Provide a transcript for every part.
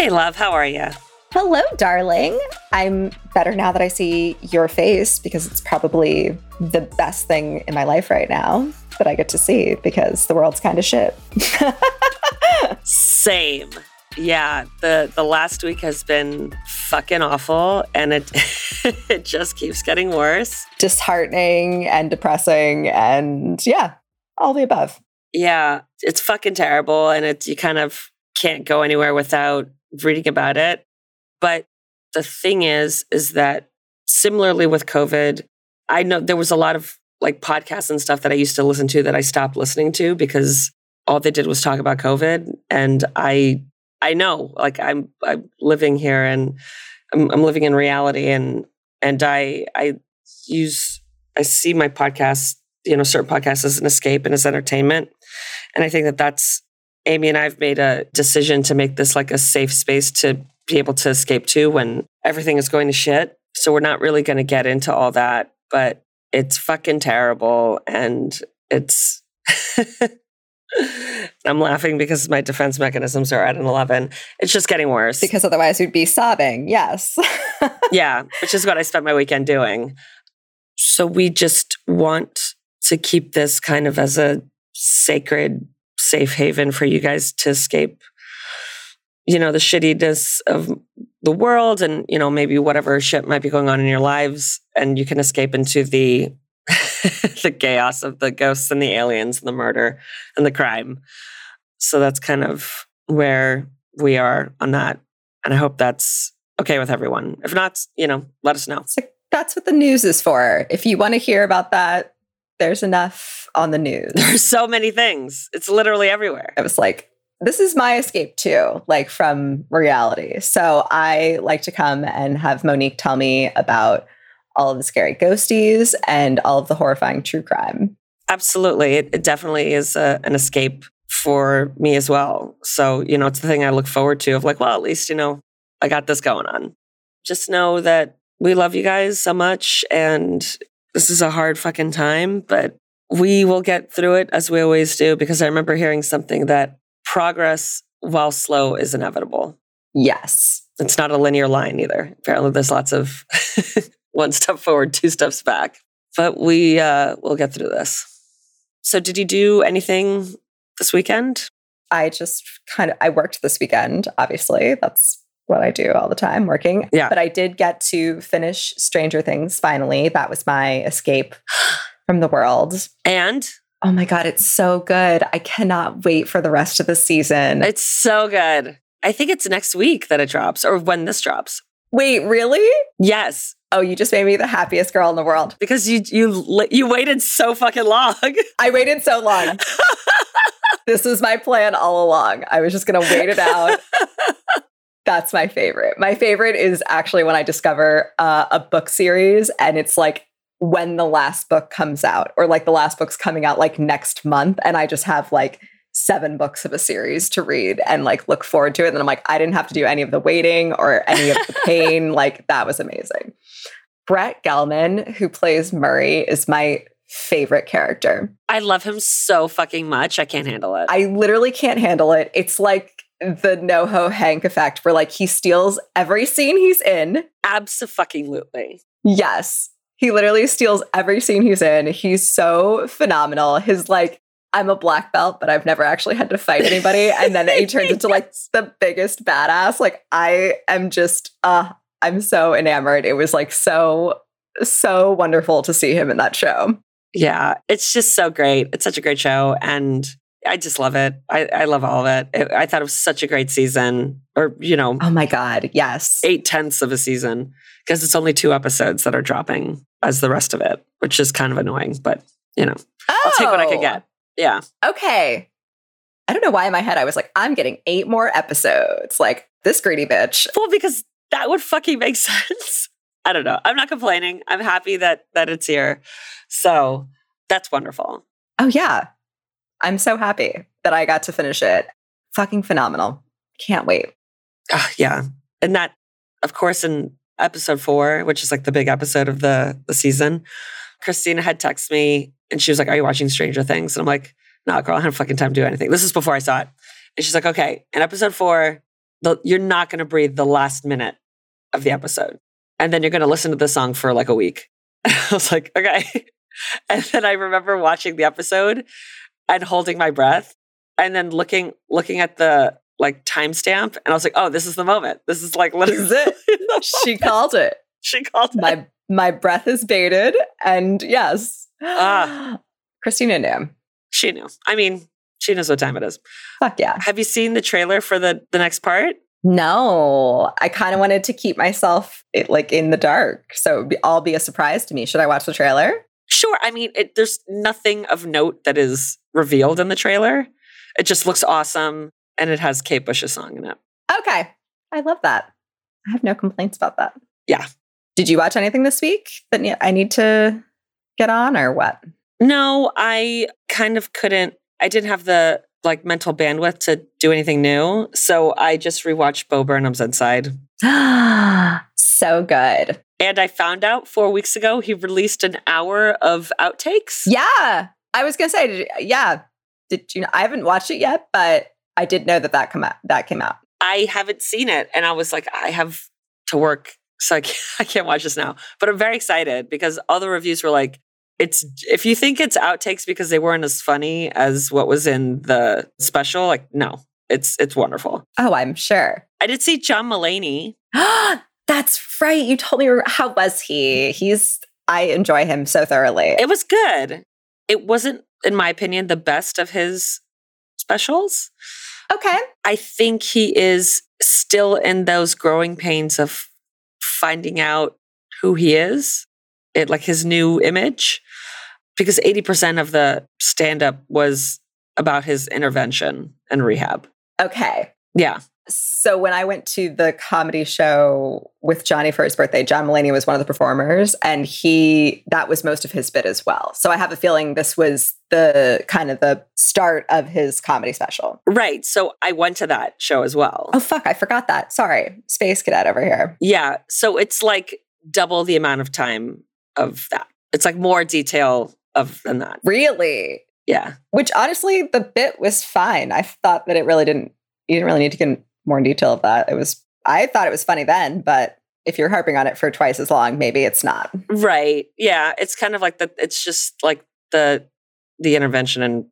Hey, love, how are you? Hello, darling. I'm better now that I see your face because it's probably the best thing in my life right now that I get to see because the world's kind of shit. Same. Yeah, the the last week has been fucking awful and it it just keeps getting worse. Disheartening and depressing and yeah, all the above. Yeah, it's fucking terrible and it's you kind of can't go anywhere without reading about it. But the thing is is that similarly with COVID, I know there was a lot of like podcasts and stuff that I used to listen to that I stopped listening to because all they did was talk about COVID and I I know, like I'm I'm living here and I'm, I'm living in reality, and and I I use I see my podcast, you know, certain podcasts as an escape and as entertainment, and I think that that's Amy and I've made a decision to make this like a safe space to be able to escape to when everything is going to shit. So we're not really going to get into all that, but it's fucking terrible and it's I'm laughing because my defense mechanisms are at an 11. It's just getting worse. Because otherwise we'd be sobbing. Yes. yeah, which is what I spent my weekend doing. So we just want to keep this kind of as a sacred safe haven for you guys to escape you know the shittiness of the world and you know maybe whatever shit might be going on in your lives and you can escape into the the chaos of the ghosts and the aliens and the murder and the crime. So that's kind of where we are on that. And I hope that's okay with everyone. If not, you know, let us know. That's what the news is for. If you want to hear about that, there's enough on the news. There's so many things. It's literally everywhere. I was like, this is my escape too, like from reality. So I like to come and have Monique tell me about all of the scary ghosties and all of the horrifying true crime. Absolutely. It, it definitely is a, an escape for me as well. So, you know, it's the thing I look forward to of like, well, at least, you know, I got this going on. Just know that we love you guys so much and this is a hard fucking time, but we will get through it as we always do because I remember hearing something that progress while slow is inevitable. Yes. It's not a linear line either. Apparently there's lots of one step forward, two steps back. But we uh, will get through this. So, did you do anything this weekend? I just kind of I worked this weekend. Obviously, that's what I do all the time, working. Yeah. But I did get to finish Stranger Things. Finally, that was my escape from the world. And oh my god, it's so good! I cannot wait for the rest of the season. It's so good. I think it's next week that it drops, or when this drops. Wait, really? Yes. Oh, you just made me the happiest girl in the world because you you you waited so fucking long. I waited so long. this was my plan all along. I was just going to wait it out. That's my favorite. My favorite is actually when I discover uh, a book series and it's like when the last book comes out or like the last book's coming out like next month and I just have like seven books of a series to read and like look forward to it. And then I'm like, I didn't have to do any of the waiting or any of the pain. like that was amazing. Brett Gelman, who plays Murray, is my favorite character. I love him so fucking much. I can't handle it. I literally can't handle it. It's like the NoHo Hank effect where like he steals every scene he's in. Absolutely. Yes. He literally steals every scene he's in. He's so phenomenal. His like I'm a black belt, but I've never actually had to fight anybody. And then he turns into like the biggest badass. Like I am just uh I'm so enamored. It was like so so wonderful to see him in that show. Yeah, it's just so great. It's such a great show and I just love it. I, I love all of it. it. I thought it was such a great season, or you know, oh my god, yes, eight tenths of a season because it's only two episodes that are dropping as the rest of it, which is kind of annoying. But you know, oh. I'll take what I can oh! get. Yeah. Okay. I don't know why in my head I was like, I'm getting eight more episodes. Like this greedy bitch. Well, because that would fucking make sense. I don't know. I'm not complaining. I'm happy that that it's here. So that's wonderful. Oh yeah. I'm so happy that I got to finish it. Fucking phenomenal. Can't wait. Uh, yeah. And that, of course, in episode four, which is like the big episode of the, the season, Christina had texted me and she was like, Are you watching Stranger Things? And I'm like, No, girl, I don't have fucking time to do anything. This is before I saw it. And she's like, Okay, in episode four, the, you're not going to breathe the last minute of the episode. And then you're going to listen to the song for like a week. I was like, okay. And then I remember watching the episode and holding my breath and then looking looking at the like timestamp and I was like, oh, this is the moment. This is like This is it. she called it. She called it. My my breath is bated. And yes. Ah. Christina knew. She knew. I mean, she knows what time it is. Fuck yeah. Have you seen the trailer for the the next part? No, I kind of wanted to keep myself it, like in the dark. So it'd be, all be a surprise to me. Should I watch the trailer? Sure. I mean, it, there's nothing of note that is revealed in the trailer. It just looks awesome, and it has Kate Bush's song in it. Okay. I love that. I have no complaints about that. Yeah. Did you watch anything this week that I need to get on or what? No, I kind of couldn't. I didn't have the like mental bandwidth to do anything new, so I just rewatched Bo Burnham's Inside. so good. And I found out four weeks ago he released an hour of outtakes. Yeah. I was going to say, did you, yeah. Did you know? I haven't watched it yet, but I did know that that, come out, that came out. I haven't seen it, and I was like, I have to work, so I can't, I can't watch this now. But I'm very excited because all the reviews were like, it's if you think it's outtakes because they weren't as funny as what was in the special, like no, it's it's wonderful. Oh, I'm sure. I did see John Mulaney. That's right. You told me how was he? He's I enjoy him so thoroughly. It was good. It wasn't, in my opinion, the best of his specials. Okay. I think he is still in those growing pains of finding out who he is, it like his new image, because 80% of the stand up was about his intervention and rehab. Okay. Yeah. So when I went to the comedy show with Johnny for his birthday, John Mulaney was one of the performers, and he that was most of his bit as well. So I have a feeling this was the kind of the start of his comedy special. Right. So I went to that show as well. Oh fuck, I forgot that. Sorry. Space cadet over here. Yeah. So it's like double the amount of time of that. It's like more detail of than that. Really? Yeah. Which honestly, the bit was fine. I thought that it really didn't you didn't really need to get more in detail of that. It was I thought it was funny then, but if you're harping on it for twice as long, maybe it's not. Right. Yeah. It's kind of like the it's just like the the intervention and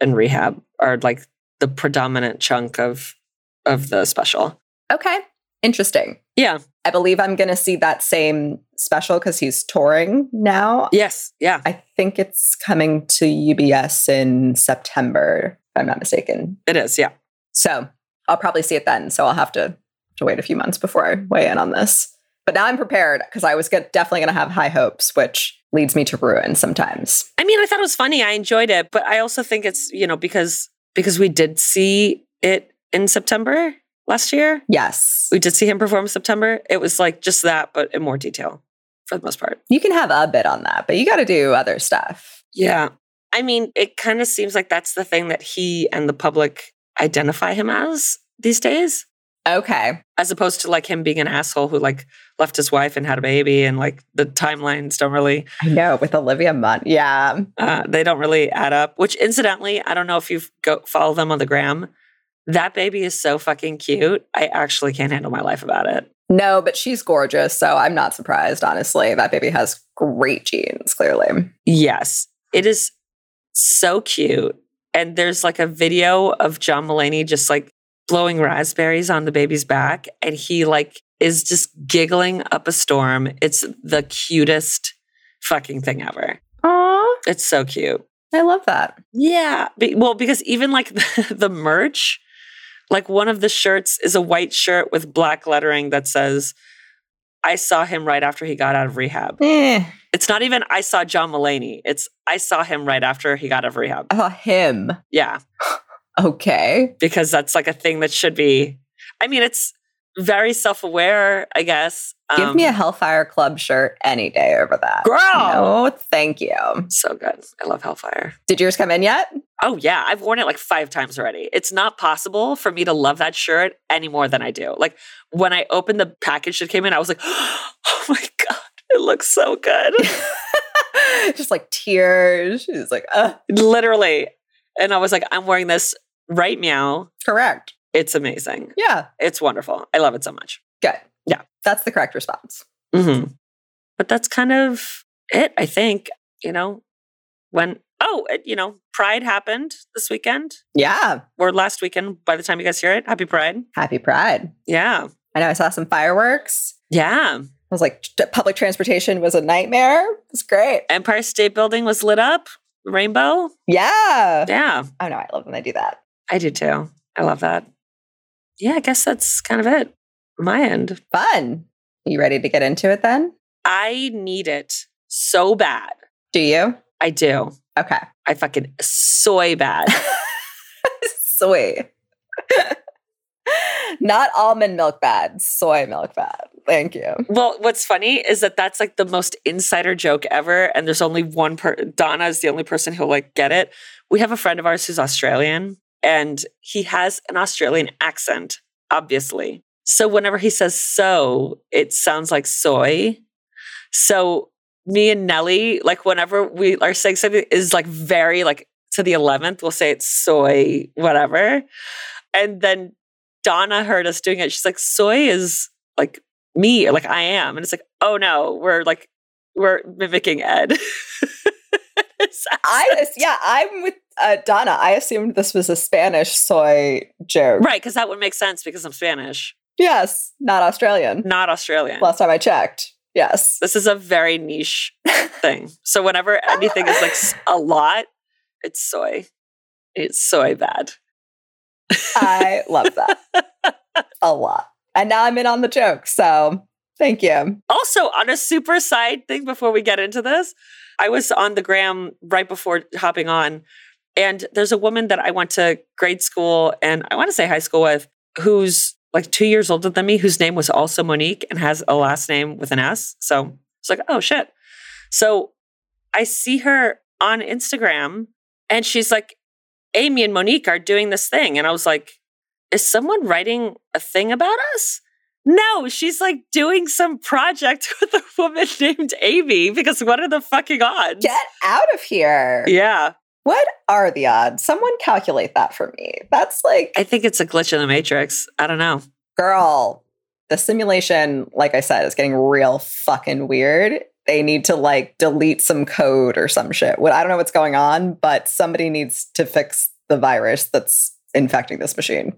and rehab are like the predominant chunk of of the special. Okay. Interesting. Yeah. I believe I'm going to see that same special because he's touring now. Yes. Yeah. I think it's coming to UBS in September, if I'm not mistaken. It is. Yeah. So I'll probably see it then. So I'll have to, to wait a few months before I weigh in on this. But now I'm prepared because I was get, definitely going to have high hopes, which leads me to ruin sometimes. I mean, I thought it was funny. I enjoyed it, but I also think it's, you know, because because we did see it in September last year. Yes. We did see him perform in September. It was like just that, but in more detail for the most part. You can have a bit on that, but you got to do other stuff. Yeah. I mean, it kind of seems like that's the thing that he and the public identify him as these days, Okay. as opposed to like him being an asshole who like left his wife and had a baby, and like the timelines don't really, I know with Olivia Munn. Yeah. uh, they don't really add up. Which, incidentally, I don't know if you've go follow them on the gram. That baby is so fucking cute. I actually can't handle my life about it. No, but she's gorgeous. So I'm not surprised, honestly. That baby has great genes, clearly. Yes, it is so cute. And there's like a video of John Mulaney just like blowing raspberries on the baby's back. And he like is just giggling up a storm. It's the cutest fucking thing ever. Aw, It's so cute. I love that. Yeah. Be- well, because even like the, the merch, like one of the shirts is a white shirt with black lettering that says, I saw him right after he got out of rehab. Eh, It's not even I saw John Mulaney. It's I saw him right after he got out of rehab. oh, him. Yeah, Okay. because that's like a thing that should be. I mean, it's very self aware, I guess. Give me a um, Hellfire Club shirt any day over that. girl. No, thank you. So good. I love Hellfire. Did yours come in yet? Oh yeah, I've worn it like five times already. It's not possible for me to love that shirt any more than I do. Like when I opened the package that came in, I was like, oh my god, it looks so good. Just like tears. She's like, uh, Literally. And I was like, I'm wearing this right meow. correct. It's amazing. Yeah. It's wonderful. I love it so much. Good. Yeah. That's the correct response. hmm But that's kind of it, I think. You know, when, oh, it, you know, Pride happened this weekend Yeah. or last weekend by the time you guys hear it. Happy Pride. Happy Pride. Yeah. I know I saw some fireworks. Yeah. Was like, public transportation was a nightmare. It's great. Empire State Building was lit up, rainbow. Yeah. Yeah. Oh no, I love when they do that. I do too. I love that. Yeah, I guess that's kind of it. My end. Fun. You ready to get into it then? I need it so bad. Do you? I do. Okay. I fucking soy bad. Soy. Not almond milk bad, soy milk bad. Thank you. well, what's funny is that that's like the most insider joke ever. And there's only one per Donna is the only person who'll like get it. We have a friend of ours who's Australian and he has an Australian accent, obviously. So whenever he says so, it sounds like soy. So me and Nelly, like whenever we are saying something is like very like to the 11th, we'll say it's soy, whatever. And then Donna heard us doing it. She's like, soy is like me, or like I am. And it's like, oh no, we're like, we're mimicking Ed. I yeah, I'm with uh, Donna. I assumed this was a Spanish soy joke. right, because that would make sense because I'm Spanish, Yes, not Australian. not Australian. Last time I checked. Yes. this is a very niche thing. So whenever anything is like a lot, it's soy. It's soy bad. I love that a lot. And now I'm in on the joke. So thank you. Also, on a super side thing before we get into this, I was on the gram right before hopping on, and there's a woman that I went to grade school and I want to say high school with who's like two years older than me, whose name was also Monique and has a last name with an S. So it's like, oh shit. So I see her on Instagram and she's like, Amy and Monique are doing this thing. And I was like, is someone writing a thing about us? No, she's like doing some project with a woman named Amy because what are the fucking odds? Get out of here. Yeah, What are the odds? Someone calculate that for me. That's like, I think it's a glitch in the matrix. I don't know. girl, the simulation, like I said, is getting real fucking weird. They need to like delete some code or some shit. What I don't know what's going on, but somebody needs to fix the virus that's infecting this machine.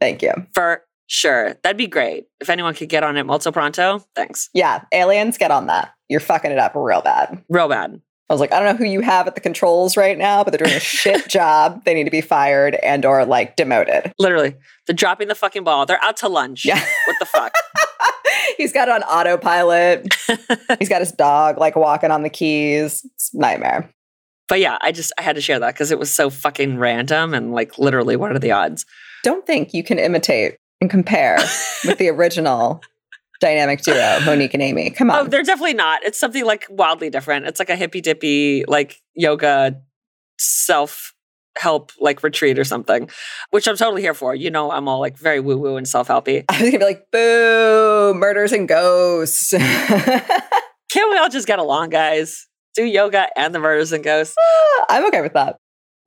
Thank you. For sure. That'd be great. If anyone could get on it molto pronto, thanks. Yeah, aliens, get on that. You're fucking it up real bad. Real bad. I was like, I don't know who you have at the controls right now, but they're doing a shit job. They need to be fired and or like demoted. Literally. They're dropping the fucking ball. They're out to lunch. Yeah. What the fuck? He's got it on autopilot. He's got his dog like walking on the keys. It's a nightmare. but yeah, I just I had to share that because it was so fucking random and like literally what are the odds? Don't think you can imitate and compare with the original dynamic duo, Monique and Amy. Come oh, on. Oh, they're definitely not. It's something like wildly different. It's like a hippy dippy, like yoga self help like retreat or something, which I'm totally here for. You know, I'm all like very woo woo and self helpy. I was gonna be like, boo, murders and ghosts. Can't we all just get along, guys? Do yoga and the murders and ghosts. Ah, I'm okay with that.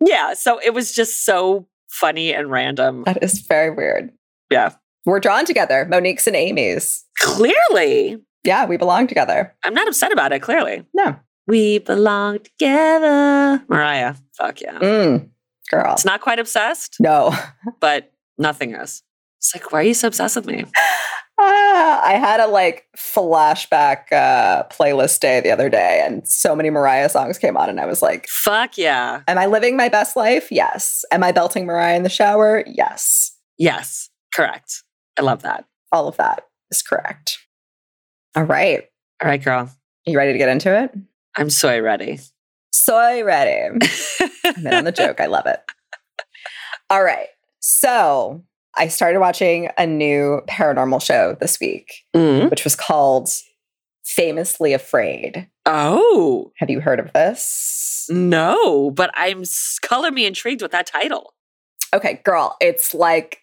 Yeah. So it was just so funny and random. That is very weird. Yeah. We're drawn together, Monique's and Amy's. Clearly, Yeah, we belong together. I'm not upset about it. Clearly, No. we belong together. Mariah, fuck yeah. Mm, girl. It's not quite obsessed, No. but nothing is. It's like, why are you so obsessed with me? Ah, I had a like flashback uh, playlist day the other day, and so many Mariah songs came on, and I was like, Fuck yeah. Am I living my best life? Yes. Am I belting Mariah in the shower? Yes. Yes, correct. I love that. All of that is correct. All right. All right, girl. You ready to get into it? I'm soy ready. Soy ready. I'm in on the joke. I love it. All right. So I started watching a new paranormal show this week, Mm. which was called Famously Afraid. Oh, Have you heard of this? no, but I'm color me intrigued with that title. Okay, girl, it's like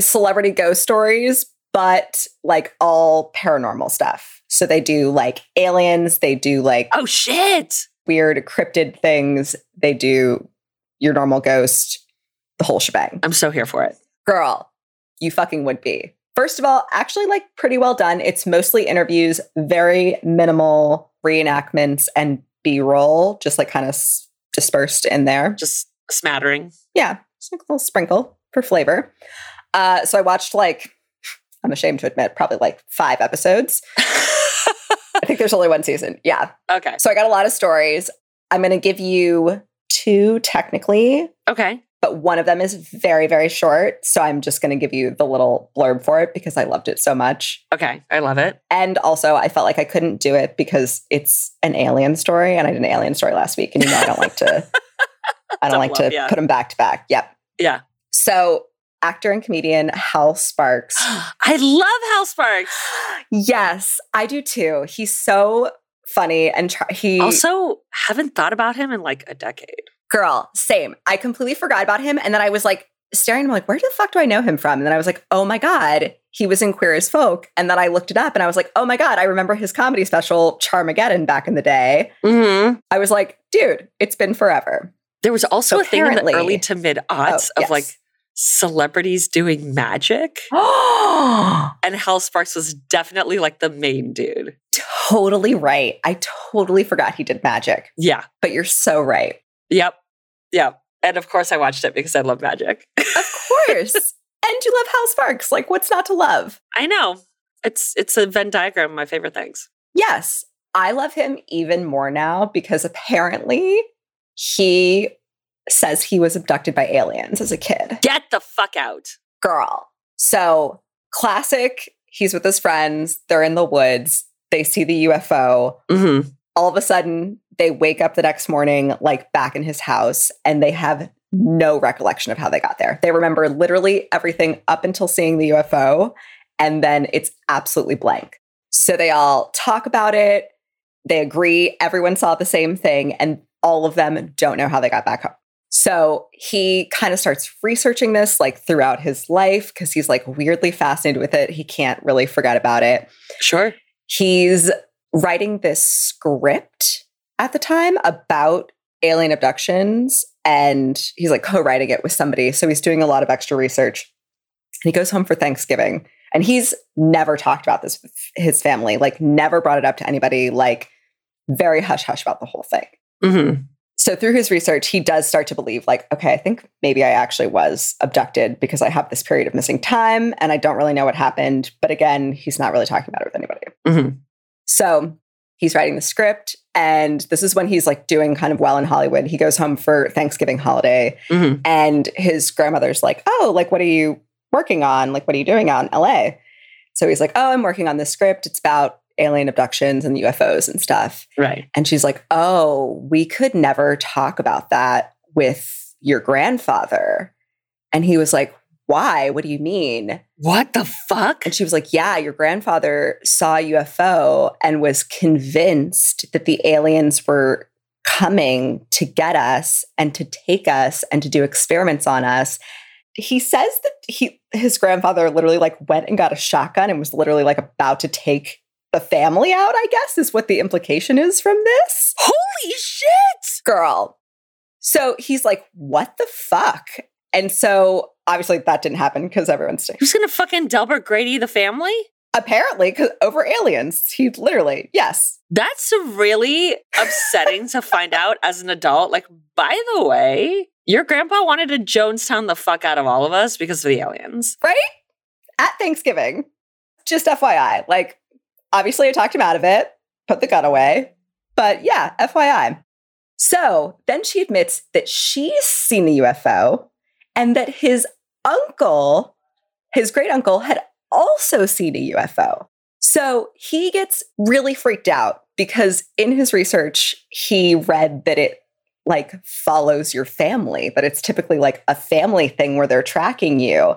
celebrity ghost stories, but like all paranormal stuff. So they do like aliens, they do like Oh, shit. weird cryptid things, they do your normal ghost, the whole shebang. I'm so here for it. Girl, you fucking would be. First of all, actually, like pretty well done. It's mostly interviews, very minimal reenactments and B roll, just like kind of s- dispersed in there. Just a smattering. Yeah, just like a little sprinkle for flavor. Uh, so I watched like, I'm ashamed to admit, probably like five episodes. I think there's only one season. Yeah. okay. So I got a lot of stories. I'm going to give you two technically, Okay. But one of them is very, very short. So I'm just going to give you the little blurb for it because I loved it so much. Okay. I love it. And also, I felt like I couldn't do it because it's an alien story, and I did an alien story last week, and you know I don't like to. I don't Double like to yeah. put them back to back. Yep. Yeah. So, actor and comedian Hal Sparks. I love Hal Sparks. yes, I do too. He's so funny and he Also, haven't thought about him in like a decade. Girl, same. I completely forgot about him, and then I was like staring. I'm like, where the fuck do I know him from? And then I was like, oh my god, he was in Queer as Folk. And then I looked it up, and I was like, oh my god, I remember his comedy special Charmageddon back in the day. Mm-hmm. I was like, dude, it's been forever. There was also a thing in the early to mid aughts Oh, of like celebrities doing magic. And Hal Sparks was definitely like the main dude. totally right. I totally forgot he did magic, Yeah. but you're so right. Yep. Yep. And of course I watched it because I love magic. Of course. and you love Hal Sparks. Like, what's not to love? I know. It's it's a Venn diagram of my favorite things. Yes, I love him even more now because apparently he says he was abducted by aliens as a kid. Get the fuck out. Girl. So, classic. He's with his friends. They're in the woods. They see the UFO. Mm-hmm. All of a sudden, they wake up the next morning, like back in his house, and they have no recollection of how they got there. They remember literally everything up until seeing the UFO, and then it's absolutely blank. So they all talk about it. They agree everyone saw the same thing, and all of them don't know how they got back home. So he kind of starts researching this like throughout his life because he's like weirdly fascinated with it. He can't really forget about it Sure. he's writing this script at the time about alien abductions and he's like co-writing it with somebody so he's doing a lot of extra research and he goes home for thanksgiving and he's never talked about this with his family like never brought it up to anybody like very hush hush about the whole thing Mm-hmm. so through his research he does start to believe like okay i think maybe i actually was abducted because i have this period of missing time and i don't really know what happened but again he's not really talking about it with anybody Mm-hmm. So he's writing the script, and this is when he's like doing kind of well in Hollywood. He goes home for Thanksgiving holiday, Mm-hmm. and his grandmother's like, Oh, like, what are you working on? Like, what are you doing out in LA? So he's like, Oh, I'm working on this script. It's about alien abductions and UFOs and stuff. Right. And she's like, Oh, we could never talk about that with your grandfather. And he was like, Why? What do you mean? What the fuck? And she was like, Yeah, your grandfather saw a UFO and was convinced that the aliens were coming to get us and to take us and to do experiments on us. He says that he his grandfather literally like went and got a shotgun and was literally like about to take the family out, I guess, is what the implication is from this. Holy shit! Girl. So he's like, What the fuck? And so obviously that didn't happen because everyone's Who's gonna fucking Delbert Grady the family? apparently because over aliens. He literally yes. That's really upsetting to find out as an adult. Like, by the way, your grandpa wanted to Jonestown the fuck out of all of us because of the aliens. right? At thanksgiving. Just fyi like obviously i talked him out of it. Put the gun away. But yeah fyi so then she admits that she's seen the ufo and that his uncle his great uncle had also seen a ufo so he gets really freaked out because in his research he read that it like follows your family that it's typically like a family thing where they're tracking you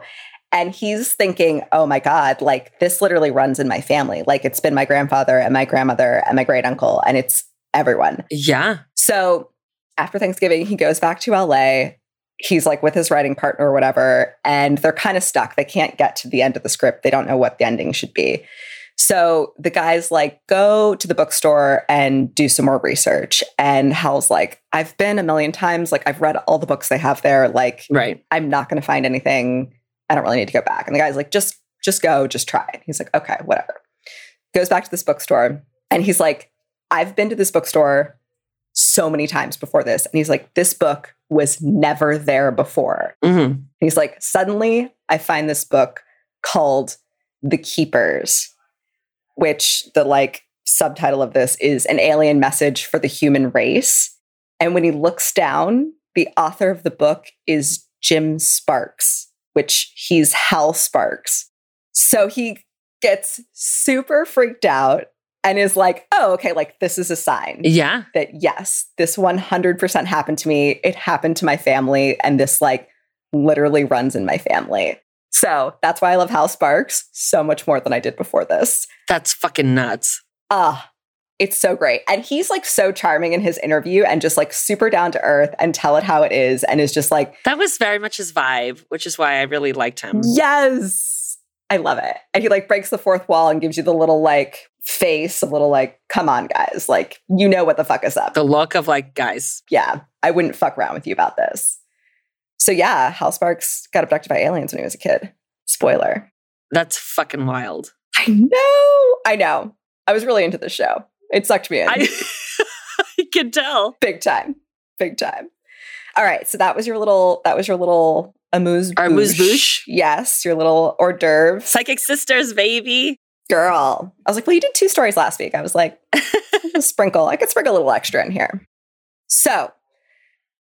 and he's thinking oh my god like this literally runs in my family like it's been my grandfather and my grandmother and my great uncle and it's everyone Yeah. so after Thanksgiving, he goes back to LA. He's like with his writing partner or whatever, and they're kind of stuck. They can't get to the end of the script. They don't know what the ending should be. So the guy's like, go to the bookstore and do some more research. And Hal's like, I've been a million times. Like, I've read all the books they have there. Like, Right. I'm not going to find anything I don't really need to go back. And the guy's like, just, just go, just try. And he's like, okay, whatever. Goes back to this bookstore and he's like, I've been to this bookstore so many times before this. And he's like, this book was never there before. Mm-hmm. He's like, suddenly I find this book called The Keepers, which the like subtitle of this is an alien message for the human race. And when he looks down, the author of the book is Jim Sparks, which he's Hal Sparks. So he gets super freaked out and is like, oh, okay, like this is a sign Yeah. that yes, this 100% happened to me. It happened to my family. And this like literally runs in my family. So that's why I love Hal Sparks so much more than I did before this. That's fucking nuts. Ah, it's so great. And he's like so charming in his interview and just like super down to earth and tell it how it is. And is just like, That was very much his vibe, which is why I really liked him. yes, I love it. And he like breaks the fourth wall and gives you the little like face, a little like, come on, guys. Like, you know what the fuck is up. The look of like, guys, yeah, I wouldn't fuck around with you about this. So yeah, Hal Sparks got abducted by aliens when he was a kid. Spoiler. that's fucking wild. I know. I know. I was really into the show. It sucked me in. I, I can tell. Big time. Big time. All right. So that was your little that was your little amuse Our amuse-bouche? Yes, your little hors d'oeuvre. Psychic sisters, baby. Girl. I was like, well, you did two stories last week. I was like, sprinkle. I could sprinkle a little extra in here. So,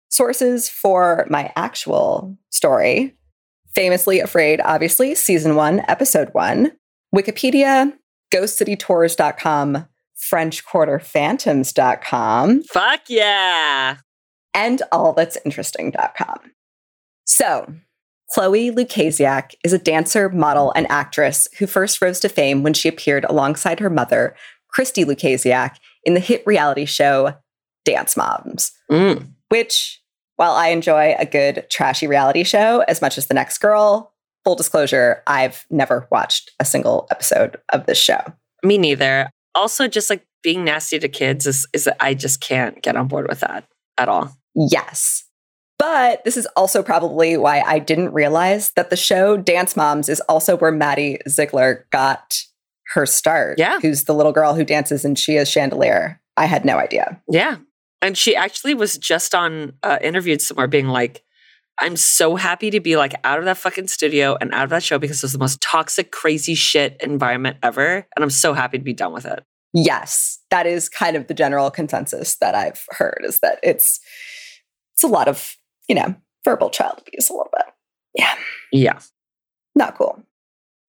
sources for my actual story Famously Afraid, obviously, season one, episode one, Wikipedia, ghostcitytours.com, FrenchQuarterPhantoms.com, Fuck yeah. and allthat'sinteresting.com. So, Chloe Lukasiak is a dancer, model, and actress who first rose to fame when she appeared alongside her mother, Christi Lukasiak, in the hit reality show Dance Moms, Mm. which, while I enjoy a good trashy reality show as much as the next girl, full disclosure, I've never watched a single episode of this show. Me neither. Also, just like being nasty to kids is, is I just can't get on board with that at all. Yes. But this is also probably why I didn't realize that the show Dance Moms is also where Maddie Ziegler got her start. Yeah. Who's the little girl who dances in Sia's Chandelier. I had no idea. Yeah. And she actually was just on uh, interviewed somewhere being like, I'm so happy to be like out of that fucking studio and out of that show because it was the most toxic, crazy shit environment ever. And I'm so happy to be done with it. Yes, that is kind of the general consensus that I've heard is that it's it's a lot of, you know, verbal child abuse a little bit. Yeah. Yeah. Not cool.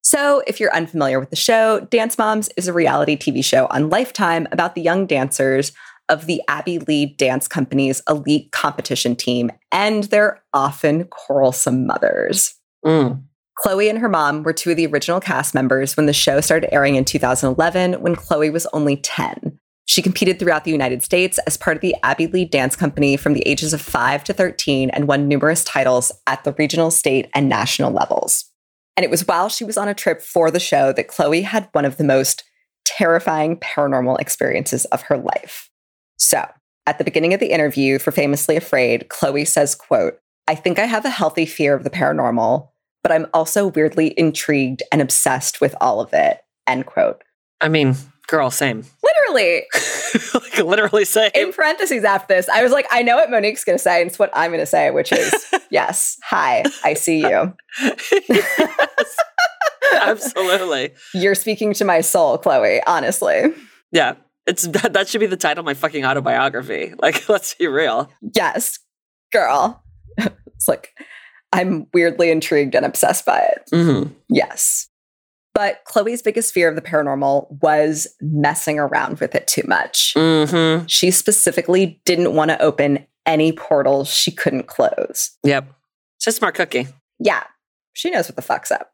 So, if you're unfamiliar with the show, Dance Moms is a reality TV show on Lifetime about the young dancers of the Abbey Lee Dance Company's elite competition team and their often quarrelsome mothers. Mm. Chloe and her mom were two of the original cast members when the show started airing in 2011 when Chloe was only 10. She competed throughout the United States as part of the Abbey Lee Dance Company from the ages of 5 to 13 and won numerous titles at the regional, state, and national levels. And it was while she was on a trip for the show that Chloe had one of the most terrifying paranormal experiences of her life. So, at the beginning of the interview for Famously Afraid, Chloe says, quote, I think I have a healthy fear of the paranormal, but I'm also weirdly intrigued and obsessed with all of it. End quote. I mean, girl, same. Literally, like literally same. in parentheses after this, I was like, I know what Monique's going to say, and it's what I'm going to say, which is, yes, hi, I see you. Yes, absolutely. You're speaking to my soul, Chloe, honestly. Yeah. It's that, that should be the title of my fucking autobiography. Like, let's be real. Yes, girl. it's like, I'm weirdly intrigued and obsessed by it. Mm-hmm. Yes. But Chloe's biggest fear of the paranormal was messing around with it too much. Mm-hmm. She specifically didn't want to open any portals she couldn't close. Yep. It's a smart cookie. Yeah, she knows what the fuck's up.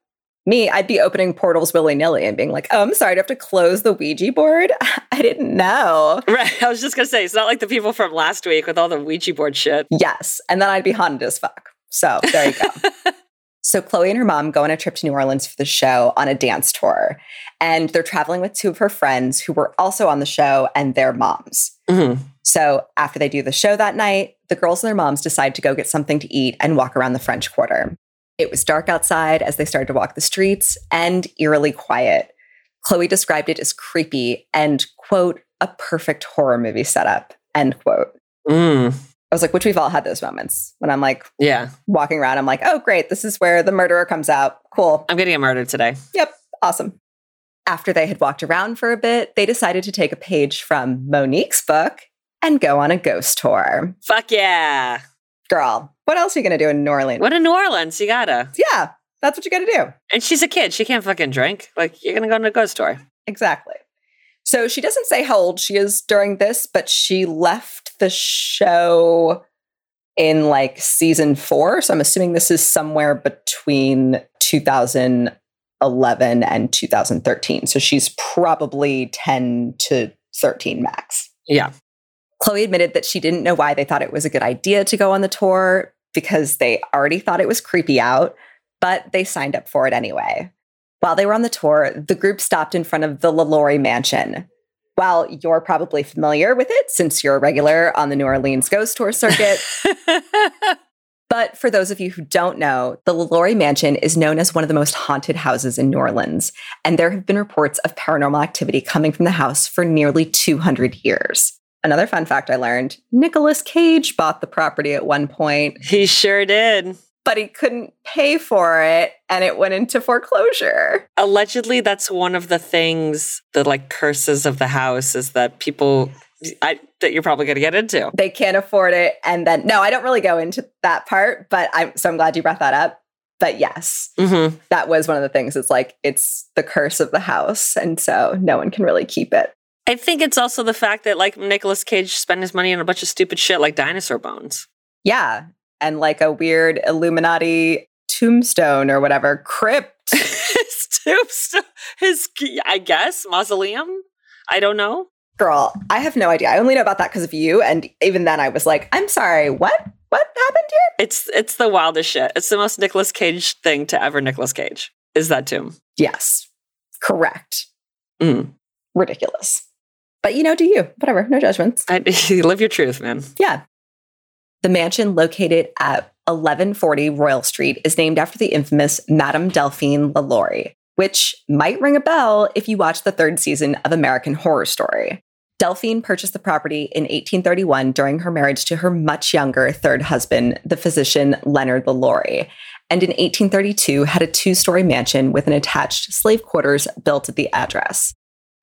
Me, I'd be opening portals willy nilly and being like, oh, I'm sorry, I have to close the Ouija board? I didn't know. Right. I was just gonna say it's not like the people from last week with all the Ouija board shit. Yes. And then I'd be haunted as fuck. So there you go. so Chloe and her mom go on a trip to New Orleans for the show on a dance tour. And they're traveling with two of her friends who were also on the show and their moms. Mm-hmm. So after they do the show that night, the girls and their moms decide to go get something to eat and walk around the French Quarter. It was dark outside as they started to walk the streets and eerily quiet. Chloe described it as creepy and, quote, a perfect horror movie setup, end quote. Mm, I was like, which we've all had those moments when I'm like yeah. walking around, I'm like, oh, great, this is where the murderer comes out. Cool. I'm getting murdered today. Yep, awesome. After they had walked around for a bit, they decided to take a page from Monique's book and go on a ghost tour. Fuck yeah. Girl, what else are you going to do in New Orleans? What in New Orleans? You gotta. Yeah, that's what you got to do. And she's a kid. She can't fucking drink. Like, you're gonna go to a ghost store. Exactly. So she doesn't say how old she is during this, but she left the show in like season four. So I'm assuming this is somewhere between 2011 and 2013. So she's probably 10 to 13 max. Yeah. Chloe admitted that she didn't know why they thought it was a good idea to go on the tour because they already thought it was creepy out, but they signed up for it anyway. While they were on the tour, the group stopped in front of the LaLaurie mansion. While you're probably familiar with it since you're a regular on the New Orleans ghost tour circuit, but for those of you who don't know, the LaLaurie mansion is known as one of the most haunted houses in New Orleans, and there have been reports of paranormal activity coming from the house for nearly 200 years. Another fun fact I learned Nicolas Cage bought the property at one point, he sure did. But he couldn't pay for it and it went into foreclosure. Allegedly, that's one of the things, the like curses of the house is that people I, that you're probably going to get into. They can't afford it. And then, no, I don't really go into that part, but I'm so I'm glad you brought that up. But yes, Mm-hmm. that was one of the things. It's like it's the curse of the house. And so no one can really keep it. I think it's also the fact that like Nicolas Cage spent his money on a bunch of stupid shit like dinosaur bones. Yeah. And like a weird Illuminati tombstone or whatever, crypt. his tombstone, his I guess mausoleum. I don't know. Girl, I have no idea. I only know about that because of you. And even then I was like, I'm sorry, what? What happened here? It's it's the wildest shit. It's the most Nicolas Cage thing to ever Nicolas Cage. Is that tomb? Yes. Correct. Mm. Ridiculous. But you know, do you? Whatever. No judgments. I, live your truth, man. Yeah. The mansion located at 1140 Royal Street is named after the infamous Madame Delphine LaLaurie, which might ring a bell if you watch the third season of American Horror Story. Delphine purchased the property in 1831 during her marriage to her much younger third husband, the physician Leonard LaLaurie, and in 1832 had a two story mansion with an attached slave quarters built at the address.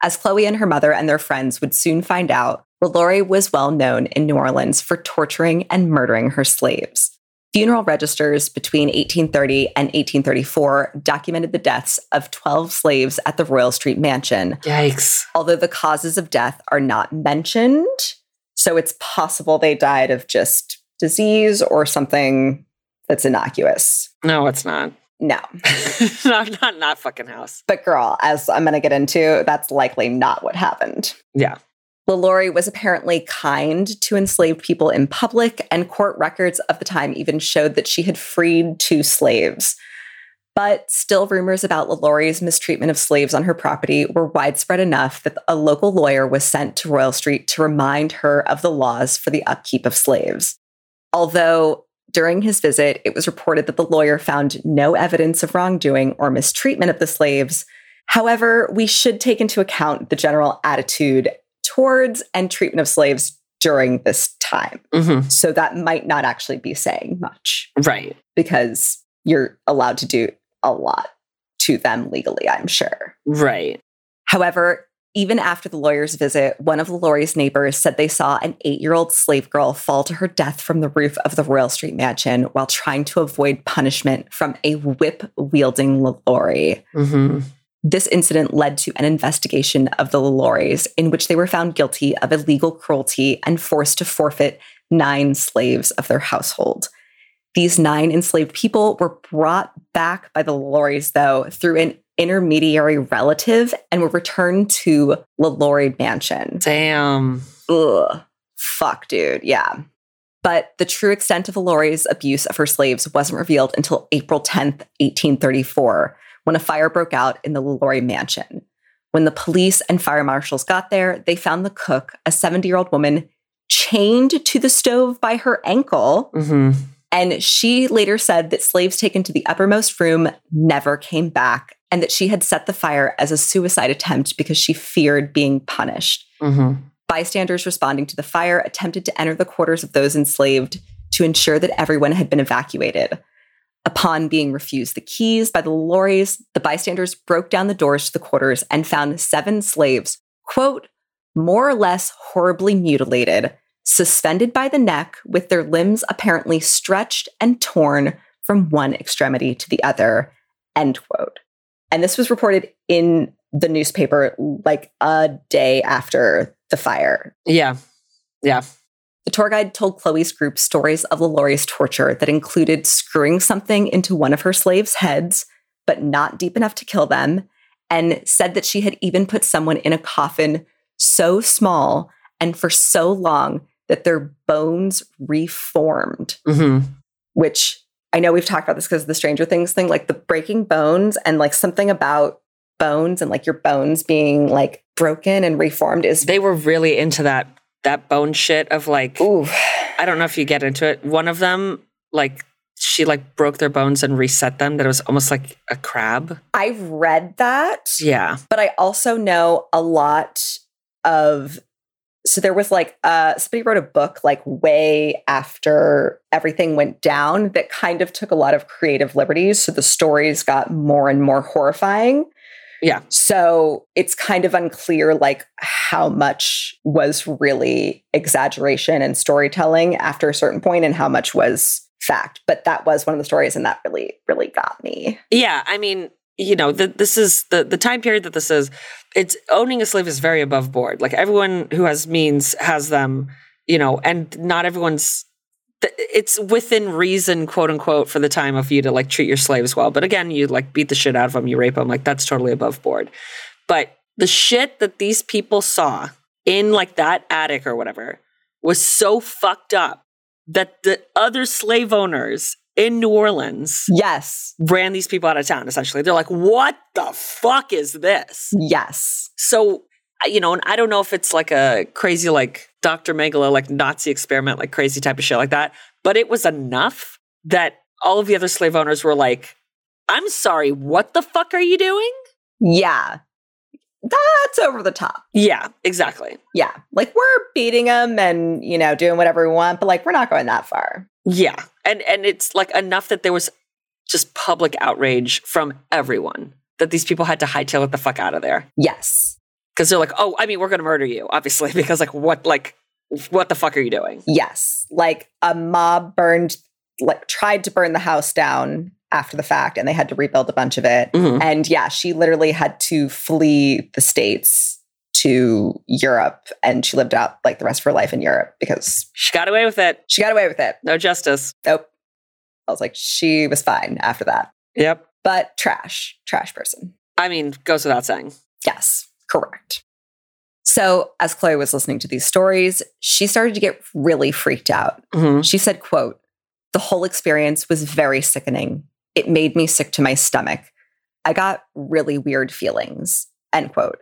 As Chloe and her mother and their friends would soon find out, LaLaurie was well known in New Orleans for torturing and murdering her slaves. Funeral registers between 1830 and 1834 documented the deaths of 12 slaves at the Royal Street Mansion, Yikes. although the causes of death are not mentioned. So it's possible they died of just disease or something that's innocuous. No, it's not. No. not not not fucking house. But girl, as I'm going to get into, that's likely not what happened. Yeah. LaLaurie was apparently kind to enslaved people in public, and court records of the time even showed that she had freed two slaves. But still, rumors about LaLaurie's mistreatment of slaves on her property were widespread enough that a local lawyer was sent to Royal Street to remind her of the laws for the upkeep of slaves. Although during his visit, it was reported that the lawyer found no evidence of wrongdoing or mistreatment of the slaves. However, we should take into account the general attitude towards and treatment of slaves during this time. hmm So that might not actually be saying much Right. because you're allowed to do a lot to them legally, I'm sure. Right. However, even after the lawyer's visit, one of LaLaurie's neighbors said they saw an eight year old slave girl fall to her death from the roof of the Royal Street mansion while trying to avoid punishment from a whip wielding LaLaurie. hmm This incident led to an investigation of the LaLauries, in which they were found guilty of illegal cruelty and forced to forfeit nine slaves of their household. These nine enslaved people were brought back by the LaLauries, though, through an intermediary relative and were returned to LaLaurie Mansion. Damn. Ugh. Fuck, dude. Yeah. But the true extent of LaLaurie's abuse of her slaves wasn't revealed until April 10th, 1834, when a fire broke out in the LaLaurie mansion. When the police and fire marshals got there, they found the cook, a 70 year old woman, chained to the stove by her ankle, hmm And she later said that slaves taken to the uppermost room never came back and that she had set the fire as a suicide attempt because she feared being punished. Mm-hmm. Bystanders responding to the fire attempted to enter the quarters of those enslaved to ensure that everyone had been evacuated. Upon being refused the keys by the Lorries, the bystanders broke down the doors to the quarters and found seven slaves, quote, more or less horribly mutilated, suspended by the neck, with their limbs apparently stretched and torn from one extremity to the other, end quote. And this was reported in the newspaper like a day after the fire. Yeah. Yeah. The tour guide told Chloe's group stories of Lalauries' torture that included screwing something into one of her slaves' heads, but not deep enough to kill them, and said that she had even put someone in a coffin so small and for so long that their bones reformed, Mm-hmm. which I know we've talked about this because of the Stranger Things thing, like the breaking bones and like something about bones and like your bones being like broken and reformed is They were really into that that bone shit of like ooh I don't know if you get into it. One of them, like she like broke their bones and reset them. That it was almost like a crab. I've read that, Yeah. but I also know a lot of. So there was like uh, somebody wrote a book like way after everything went down that kind of took a lot of creative liberties. So the stories got more and more horrifying. Yeah. So it's kind of unclear like how much was really exaggeration and storytelling after a certain point and how much was fact. But that was one of the stories and that really, really got me. Yeah. I mean, you know, the, this is the the time period that this is. It's owning a slave is very above board. Like everyone who has means has them. You know, and not everyone's. It's within reason, quote unquote, for the time of you to like treat your slaves well. But again, you like beat the shit out of them, you rape them. Like that's totally above board. But the shit that these people saw in like that attic or whatever was so fucked up that the other slave owners in New Orleans Yes. ran these people out of town essentially. They're like, what the fuck is this? Yes. So, you know, and I don't know if it's like a crazy, like Dr. Mengele, like Nazi experiment, like crazy type of shit like that, but it was enough that all of the other slave owners were like, I'm sorry, what the fuck are you doing? Yeah. That's over the top. Yeah, exactly. Yeah. Like we're beating them and, you know, doing whatever we want, but like we're not going that far. Yeah. And and it's like enough that there was just public outrage from everyone that these people had to hightail it the fuck out of there. Yes. Because they're like, oh, I mean, we're gonna murder you, obviously, because like what like what the fuck are you doing? Yes. Like a mob burned, like tried to burn the house down after the fact and they had to rebuild a bunch of it. Mhm. And yeah, she literally had to flee the States to Europe and she lived out like the rest of her life in Europe because She got away with it. she got away with it. No justice. Nope. I was like, she was fine after that. Yep. But trash, trash person. I mean, goes without saying. Yes, correct. So as Chloe was listening to these stories, she started to get really freaked out. Mhm. She said, quote, the whole experience was very sickening. It made me sick to my stomach. I got really weird feelings, end quote.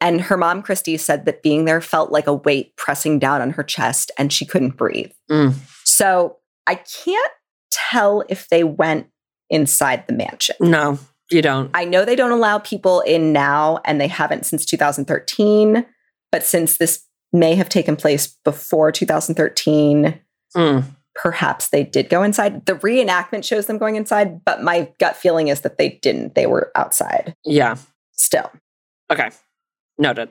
And her mom, Christi, said that being there felt like a weight pressing down on her chest and she couldn't breathe. Mm. So I can't tell if they went inside the mansion. No, you don't. I know they don't allow people in now and they haven't since 2013, but since this may have taken place before 2013, Mm. perhaps they did go inside. The reenactment shows them going inside, but my gut feeling is that they didn't. They were outside Yeah. still. Okay. Noted.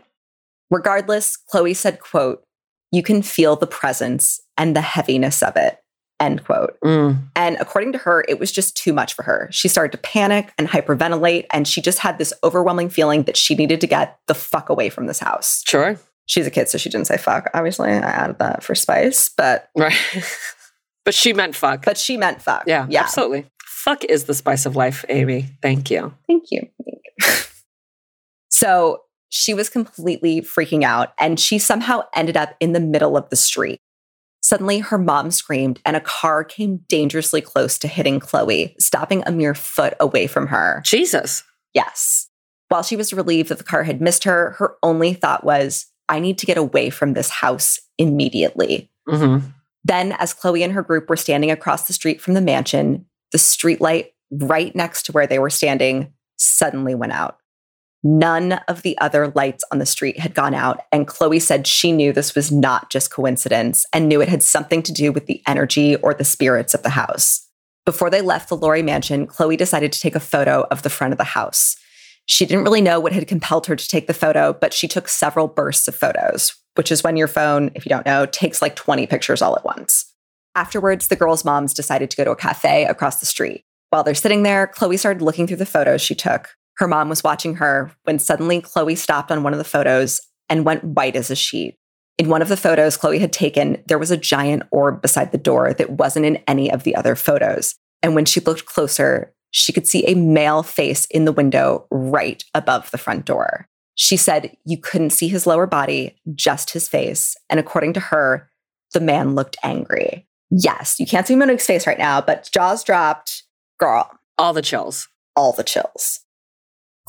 Regardless, Chloe said, quote, you can feel the presence and the heaviness of it, end quote. Mm. And according to her, it was just too much for her. She started to panic and hyperventilate, and she just had this overwhelming feeling that she needed to get the fuck away from this house. Sure. She's a kid, so she didn't say fuck, obviously. I added that for spice, but Right. but she meant fuck. but she meant fuck. yeah, Yeah. absolutely. Fuck is the spice of life, Amy. Thank you. Thank you. Thank you. so she was completely freaking out, and she somehow ended up in the middle of the street. Suddenly, her mom screamed, and a car came dangerously close to hitting Chloe, stopping a mere foot away from her. Jesus. Yes. While she was relieved that the car had missed her, her only thought was, I need to get away from this house immediately. hmm Then, as Chloe and her group were standing across the street from the mansion, the streetlight right next to where they were standing suddenly went out. None of the other lights on the street had gone out, and Chloe said she knew this was not just coincidence and knew it had something to do with the energy or the spirits of the house. Before they left the Lori mansion, Chloe decided to take a photo of the front of the house. She didn't really know what had compelled her to take the photo, but she took several bursts of photos, which is when your phone, if you don't know, takes like 20 pictures all at once. Afterwards, the girls' moms decided to go to a cafe across the street. While they're sitting there, Chloe started looking through the photos she took. Her mom was watching her when suddenly Chloe stopped on one of the photos and went white as a sheet. In one of the photos Chloe had taken, there was a giant orb beside the door that wasn't in any of the other photos. And when she looked closer, she could see a male face in the window right above the front door. She said you couldn't see his lower body, just his face. And according to her, the man looked angry. Yes, you can't see Monique's face right now, but jaws dropped. Girl, All the chills. all the chills.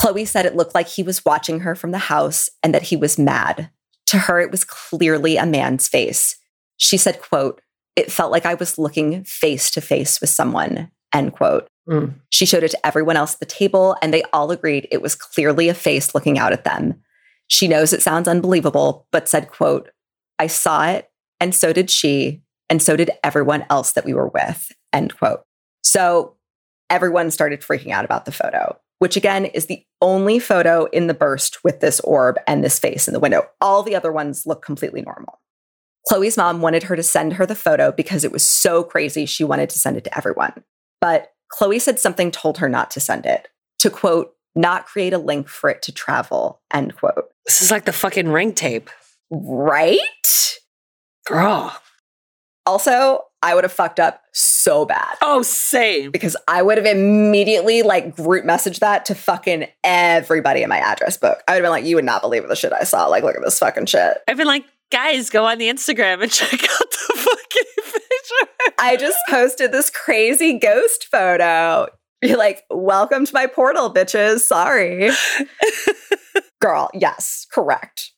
Chloe said it looked like he was watching her from the house and that he was mad. To her, it was clearly a man's face. She said, quote, it felt like I was looking face to face with someone, end quote. Mm. She showed it to everyone else at the table, and they all agreed it was clearly a face looking out at them. She knows it sounds unbelievable, but said, quote, I saw it, and so did she, and so did everyone else that we were with, end quote. So everyone started freaking out about the photo, which again is the only photo in the burst with this orb and this face in the window. All the other ones look completely normal. Chloe's mom wanted her to send her the photo because it was so crazy she wanted to send it to everyone. But Chloe said something told her not to send it. To quote, not create a link for it to travel, end quote. This is like the fucking ring tape. Right? Girl. Also, I would have fucked up so bad Oh, same. because I would have immediately like group messaged that to fucking everybody in my address book. I would have been like, you would not believe the shit I saw. Like, look at this fucking shit. I've been like, guys, go on the Instagram and check out the fucking picture. I just posted this crazy ghost photo. You're like, welcome to my portal, bitches. Sorry. Girl, yes, correct.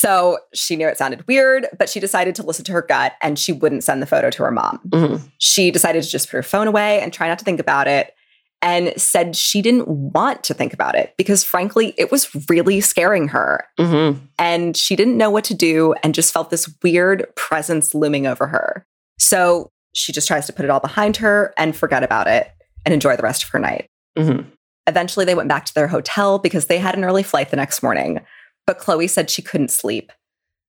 So she knew it sounded weird, but she decided to listen to her gut and she wouldn't send the photo to her mom. Mhm. She decided to just put her phone away and try not to think about it and said she didn't want to think about it because, frankly, it was really scaring her. Mhm. And she didn't know what to do and just felt this weird presence looming over her. So she just tries to put it all behind her and forget about it and enjoy the rest of her night. Mhm. Eventually, they went back to their hotel because they had an early flight the next morning. But Chloe said she couldn't sleep.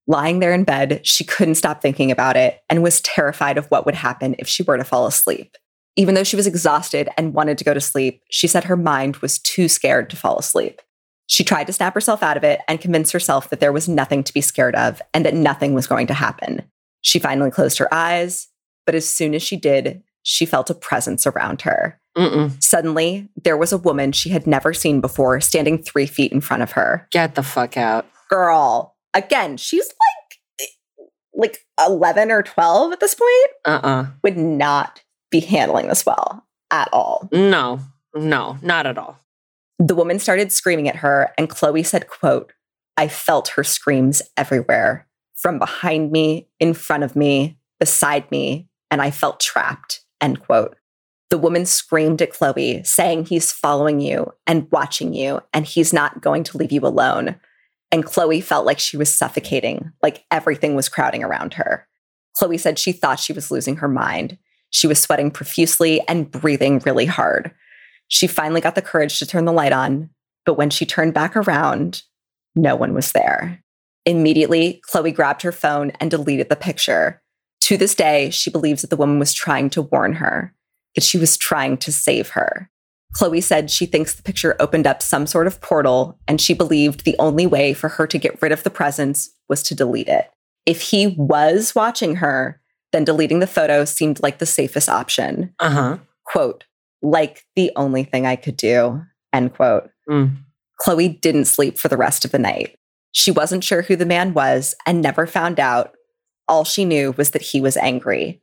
Lying there in bed, she couldn't stop thinking about it and was terrified of what would happen if she were to fall asleep. Even though she was exhausted and wanted to go to sleep, she said her mind was too scared to fall asleep. She tried to snap herself out of it and convince herself that there was nothing to be scared of and that nothing was going to happen. She finally closed her eyes, but as soon as she did, she felt a presence around her. Mm-mm. Suddenly, there was a woman she had never seen before standing three feet in front of her. Get the fuck out. Girl, again, she's like, like 11 or 12 at this point, Uh-uh. would not be handling this well at all. No. No, not at all. The woman started screaming at her, and Chloe said, quote, I felt her screams everywhere, from behind me, in front of me, beside me, and I felt trapped, end quote. The woman screamed at Chloe, saying he's following you and watching you, and he's not going to leave you alone. And Chloe felt like she was suffocating, like everything was crowding around her. Chloe said she thought she was losing her mind. She was sweating profusely and breathing really hard. She finally got the courage to turn the light on, but when she turned back around, no one was there. Immediately, Chloe grabbed her phone and deleted the picture. To this day, she believes that the woman was trying to warn her, that she was trying to save her. Chloe said she thinks the picture opened up some sort of portal, and she believed the only way for her to get rid of the presence was to delete it. If he was watching her, then deleting the photo seemed like the safest option. Uh-huh. Quote, like the only thing I could do, end quote. Mm. Chloe didn't sleep for the rest of the night. She wasn't sure who the man was and never found out. All she knew was that he was angry.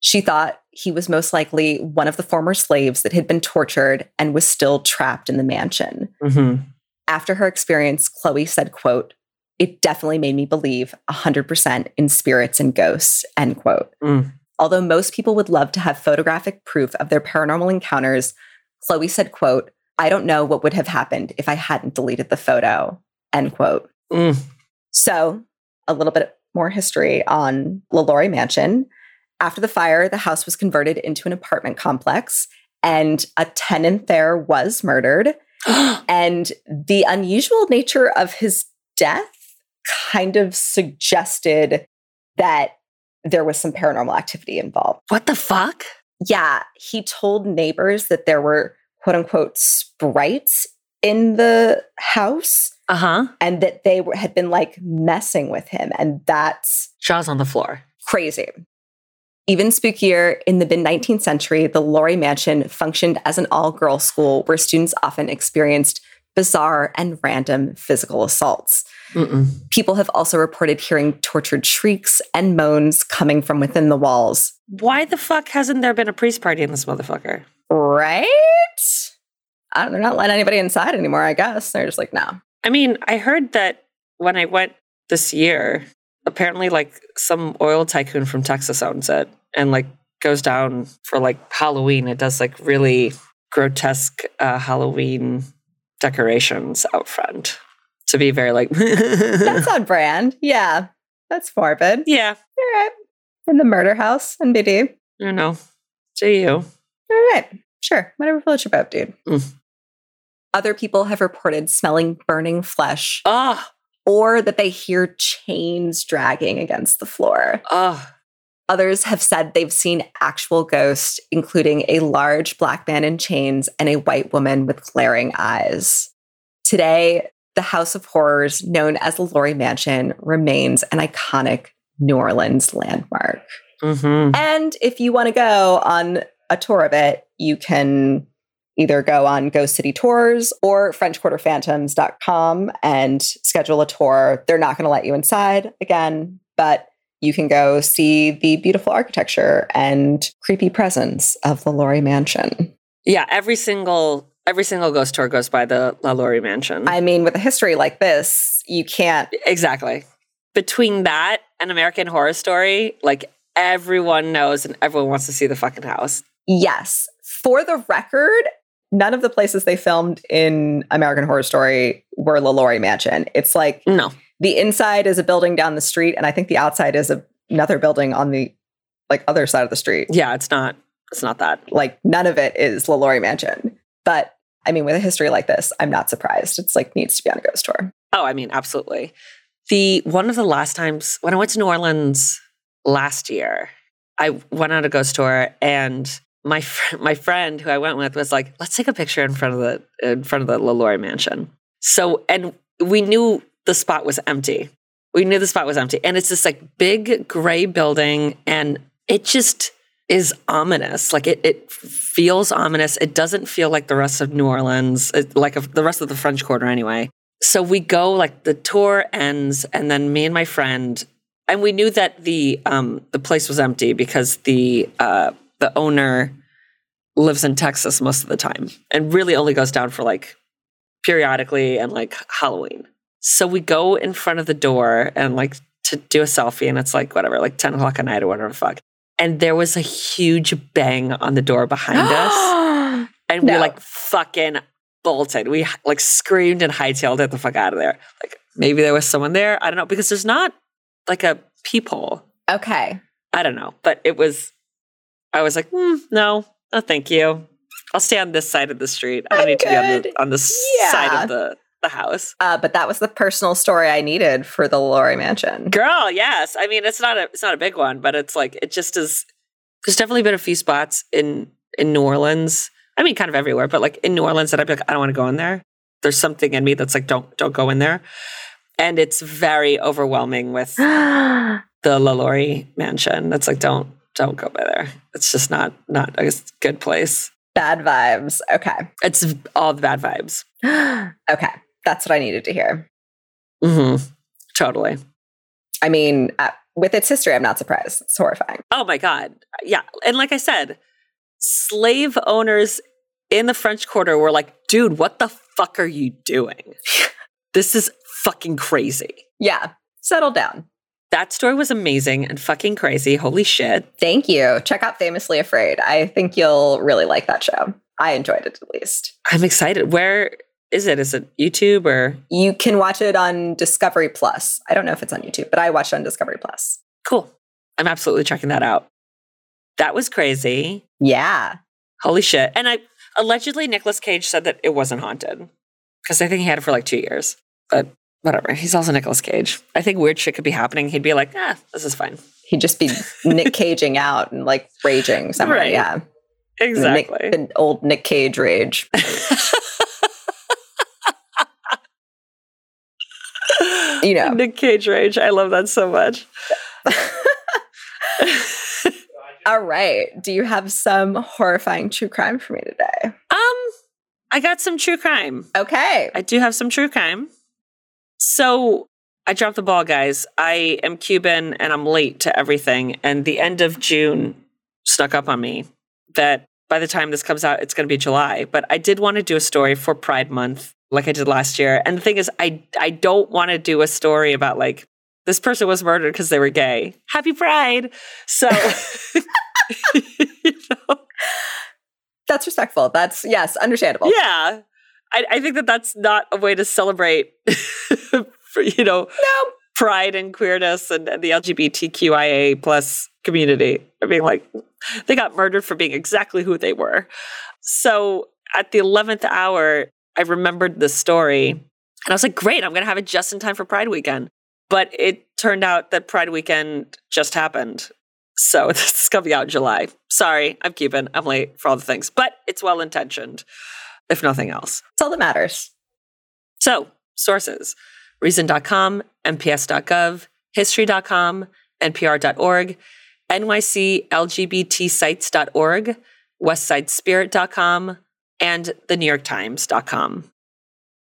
She thought he was most likely one of the former slaves that had been tortured and was still trapped in the mansion. Mm-hmm. After her experience, Chloe said, quote, it definitely made me believe 100% in spirits and ghosts, end quote. Mm. Although most people would love to have photographic proof of their paranormal encounters, Chloe said, quote, I don't know what would have happened if I hadn't deleted the photo, end quote. Mm. So, a little bit more history on LaLaurie Mansion. After the fire, the house was converted into an apartment complex, and a tenant there was murdered. and the unusual nature of his death kind of suggested that there was some paranormal activity involved. what the fuck? Yeah, he told neighbors that there were quote unquote sprites in the house Uh huh. and that they were, had been like messing with him. And that's Jaws on the floor. crazy. Even spookier, in the mid 19th century, the Laurie Mansion functioned as an all girl school where students often experienced bizarre and random physical assaults. Mm-mm. People have also reported hearing tortured shrieks and moans coming from within the walls. Why the fuck hasn't there been a priest party in this motherfucker? Right? I don't, they're not letting anybody inside anymore, I guess. They're just like, no. I mean, I heard that when I went this year, apparently, like some oil tycoon from Texas owns it and like goes down for like Halloween. It does like really grotesque uh, Halloween decorations out front to be very like, That's on brand. Yeah. That's morbid. yeah, All right. In the murder house in BD. I don't know. Do you? All right. Sure. Whatever floats your boat, dude. Mm. Other people have reported smelling burning flesh Oh, or that they hear chains dragging against the floor. oh, Others have said they've seen actual ghosts, including a large black man in chains and a white woman with glaring eyes. Today, the House of Horrors, known as the Laurie Mansion, remains an iconic New Orleans landmark. mm-hmm. And if you want to go on a tour of it, you can either go on Ghost City Tours or FrenchQuarterPhantoms.com and schedule a tour. They're not going to let you inside again, but you can go see the beautiful architecture and creepy presence of the Laurie Mansion. Yeah, every single every single ghost tour goes by the La Laurie Mansion. I mean, with a history like this, you can't. exactly. Between that and American Horror Story, like everyone knows and everyone wants to see the fucking house. Yes. For the record, none of the places they filmed in American Horror Story were La Laurie Mansion. It's like No. the inside is a building down the street, and I think the outside is a, another building on the like other side of the street. Yeah, it's not it's not that. Like none of it is La Laurie Mansion. But I mean, with a history like this, I'm not surprised. It's like needs to be on a ghost tour. Oh, I mean, absolutely. The one of the last times when I went to New Orleans last year, I went on a ghost tour and my fr- my friend who I went with was like, "Let's take a picture in front of the in front of the LaLaurie mansion." So, and we knew the spot was empty. We knew the spot was empty, and it's this like big gray building, and it just is ominous. Like it, it feels ominous. It doesn't feel like the rest of New Orleans, like a, the rest of the French Quarter, anyway. So we go, like the tour ends, and then me and my friend, and we knew that the um, the place was empty because the uh, the owner lives in Texas most of the time, and really only goes down for like periodically and like Halloween. So we go in front of the door and like to do a selfie, and it's like whatever, like ten o'clock at night or whatever the fuck. And there was a huge bang on the door behind us and we like fucking bolted. We like screamed and hightailed it the fuck out of there. Like maybe there was someone there. I don't know because there's not like a peephole. okay. I don't know, but it was. I was like, "Hmm, no, no, thank you. I'll stay on this side of the street. I don't I'm need to be on good. the on the Yeah. side of the the house. Uh, but that was the personal story I needed for the Laurie Mansion. Girl, yes. I mean, it's not a it's not a big one, but it's like it just is. There's definitely been a few spots in in New Orleans. I mean, kind of everywhere, but like in New Orleans that I'd be like, I don't want to go in there. There's something in me that's like, don't don't go in there, and it's very overwhelming with the LaLaurie mansion. That's like, don't don't go by there. It's just not not a good place. Bad vibes. Okay. It's all the bad vibes. okay. That's what I needed to hear. hmm Totally. I mean, uh, with its history, I'm not surprised. It's horrifying. Oh my God. Yeah. And like I said, slave owners in the French Quarter were like, dude, what the fuck are you doing? This is fucking crazy. Yeah. Settle down. That story was amazing and fucking crazy. Holy shit. Thank you. Check out Famously Afraid. I think you'll really like that show. I enjoyed it at least. I'm excited. Where is it? Is it YouTube or? You can watch it on Discovery Plus. I don't know if it's on YouTube, but I watched on Discovery Plus. Cool. I'm absolutely checking that out. That was crazy. Yeah. Holy shit. And I allegedly Nicolas Cage said that it wasn't haunted. Because I think he had it for like two years. But whatever. He's also Nicolas Cage. I think weird shit could be happening. He'd be like, ah, this is fine. He'd just be Nick Caging out and like raging somewhere. Right. Yeah. Exactly. The, Nick, the old Nick Cage rage. you know. Nick Cage rage. I love that so much. All right. Do you have some horrifying true crime for me today? Um, I got some true crime. Okay. I do have some true crime. So I dropped the ball, guys. I am Cuban and I'm late to everything. And the end of June snuck up on me that by the time this comes out, it's going to be July. But I did want to do a story for Pride Month, like I did last year. And the thing is, I I don't want to do a story about like this person was murdered because they were gay. Happy Pride. So, you know, That's respectful. That's, yes, understandable. yeah, I, I think that that's not a way to celebrate, for, you know, No. pride and queerness and, and the LGBTQIA plus community. I mean, like, they got murdered for being exactly who they were. So at the 11th hour, I remembered the story and I was like, great, I'm going to have it just in time for Pride weekend. But it turned out that Pride weekend just happened. So this is coming out in July. Sorry, I'm Cuban. I'm late for all the things, but it's well intentioned, if nothing else. It's all that matters. So, sources Reason.com, NPS.gov, History.com, NPR.org, NYCLGBTsites.org, WestsideSpirit.com, and the New York Times.com.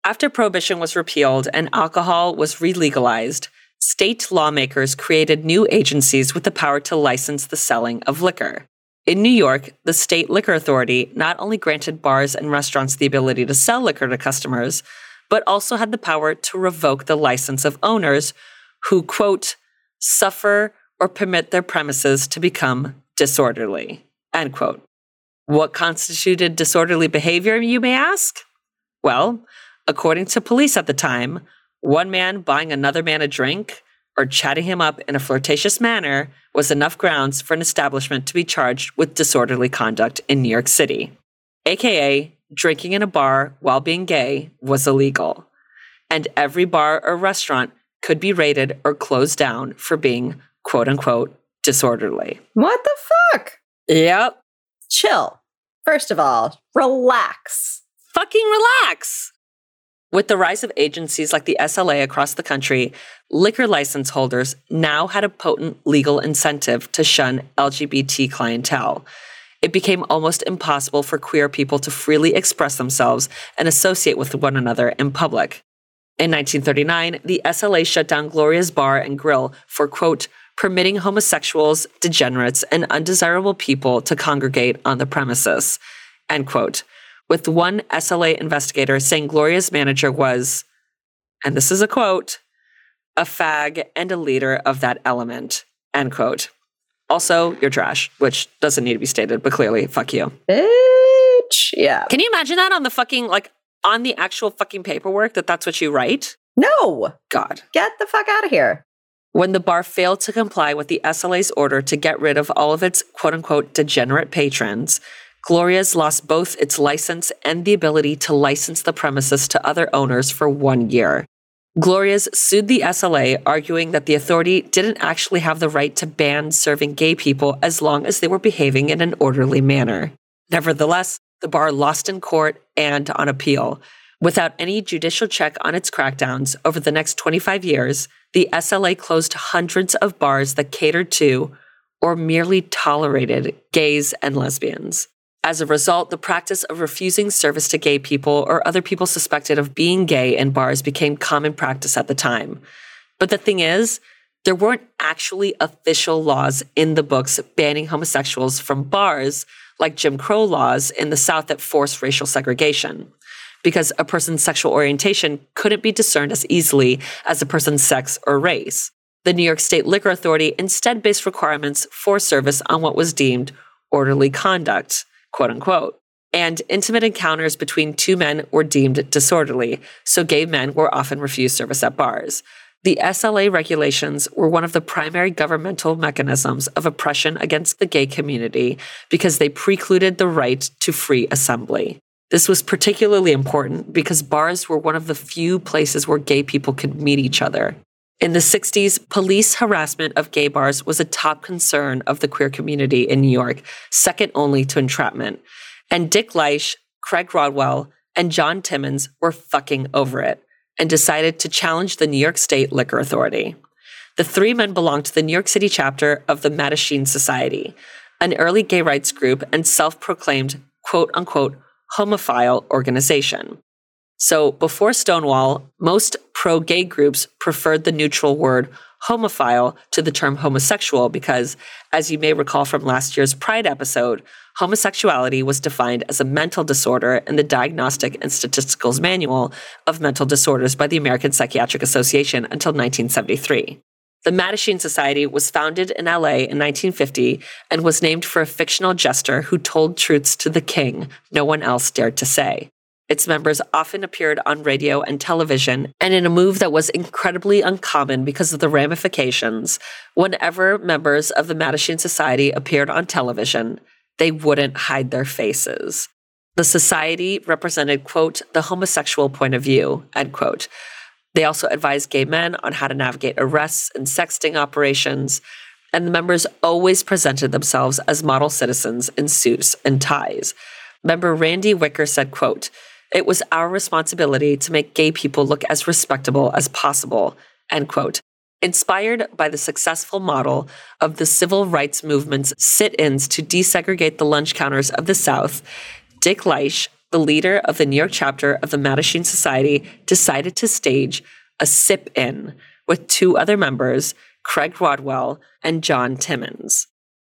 After prohibition was repealed and alcohol was relegalized, state lawmakers created new agencies with the power to license the selling of liquor. In New York, the state liquor authority not only granted bars and restaurants the ability to sell liquor to customers, but also had the power to revoke the license of owners who, quote, suffer or permit their premises to become disorderly, end quote. What constituted disorderly behavior, you may ask? Well, according to police at the time, one man buying another man a drink or chatting him up in a flirtatious manner was enough grounds for an establishment to be charged with disorderly conduct in New York City. AKA, drinking in a bar while being gay was illegal. And every bar or restaurant could be raided or closed down for being quote unquote disorderly. What the fuck? Yep. Chill. First of all, relax. Fucking relax. With the rise of agencies like the SLA across the country, liquor license holders now had a potent legal incentive to shun LGBT clientele. It became almost impossible for queer people to freely express themselves and associate with one another in public. In 1939, the SLA shut down Gloria's Bar and Grill for, quote, permitting homosexuals, degenerates, and undesirable people to congregate on the premises, end quote with one SLA investigator saying Gloria's manager was, and this is a quote, a fag and a leader of that element, end quote. Also, you're trash, which doesn't need to be stated, but clearly, fuck you. Bitch. Yeah. Can you imagine that on the fucking, like, on the actual fucking paperwork that that's what you write? No. God. Get the fuck out of here. When the bar failed to comply with the SLA's order to get rid of all of its quote unquote degenerate patrons, Gloria's lost both its license and the ability to license the premises to other owners for one year. Gloria's sued the SLA, arguing that the authority didn't actually have the right to ban serving gay people as long as they were behaving in an orderly manner. Nevertheless, the bar lost in court and on appeal. Without any judicial check on its crackdowns over the next 25 years, the SLA closed hundreds of bars that catered to or merely tolerated gays and lesbians. As a result, the practice of refusing service to gay people or other people suspected of being gay in bars became common practice at the time. But the thing is, there weren't actually official laws in the books banning homosexuals from bars like Jim Crow laws in the South that forced racial segregation. because a person's sexual orientation couldn't be discerned as easily as a person's sex or race. The New York State Liquor Authority instead based requirements for service on what was deemed orderly conduct, quote unquote. And intimate encounters between two men were deemed disorderly, so gay men were often refused service at bars. The SLA regulations were one of the primary governmental mechanisms of oppression against the gay community because they precluded the right to free assembly. This was particularly important because bars were one of the few places where gay people could meet each other. In the 60s, police harassment of gay bars was a top concern of the queer community in New York, second only to entrapment. And Dick Leitsch, Craig Rodwell, and John Timmins were fucking over it and decided to challenge the New York State Liquor Authority. The three men belonged to the New York City chapter of the Mattachine Society, an early gay rights group and self proclaimed quote unquote homophile organization. So before Stonewall, most pro gay groups preferred the neutral word homophile to the term homosexual because, as you may recall from last year's Pride episode, homosexuality was defined as a mental disorder in the Diagnostic and Statisticals Manual of Mental Disorders by the American Psychiatric Association until 1973. The Mattachine Society was founded in LA in 1950 and was named for a fictional jester who told truths to the king no one else dared to say. Its members often appeared on radio and television, and in a move that was incredibly uncommon because of the ramifications, whenever members of the Mattachine Society appeared on television, they wouldn't hide their faces. The society represented, quote, the homosexual point of view, end quote. They also advised gay men on how to navigate arrests and sexting operations, and the members always presented themselves as model citizens in suits and ties. Member Randy Wicker said, quote, it was our responsibility to make gay people look as respectable as possible, end quote. Inspired by the successful model of the civil rights movement's sit ins to desegregate the lunch counters of the South, Dick Leitsch, the leader of the New York chapter of the Mattachine Society, decided to stage a sip in with two other members, Craig Rodwell and John Timmins.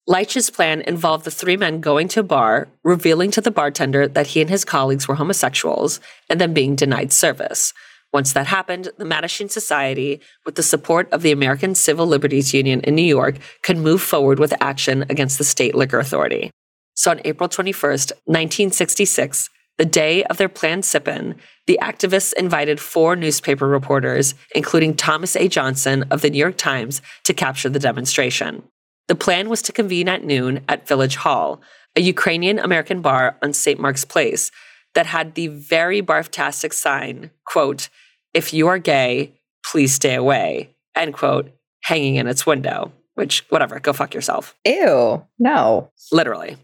Leitsch's plan involved the three men going to a bar, revealing to the bartender that he and his colleagues were homosexuals, and then being denied service. Once that happened, the Mattachine Society, with the support of the American Civil Liberties Union in New York, could move forward with action against the state liquor authority. So on April 21st, 1966, the day of their planned sip-in, the activists invited four newspaper reporters, including Thomas A. Johnson of the New York Times, to capture the demonstration. The plan was to convene at noon at Village Hall, a Ukrainian American bar on St. Mark's Place that had the very barftastic sign, quote, if you are gay, please stay away, end quote, hanging in its window, which, whatever, go fuck yourself. Ew, no. Literally.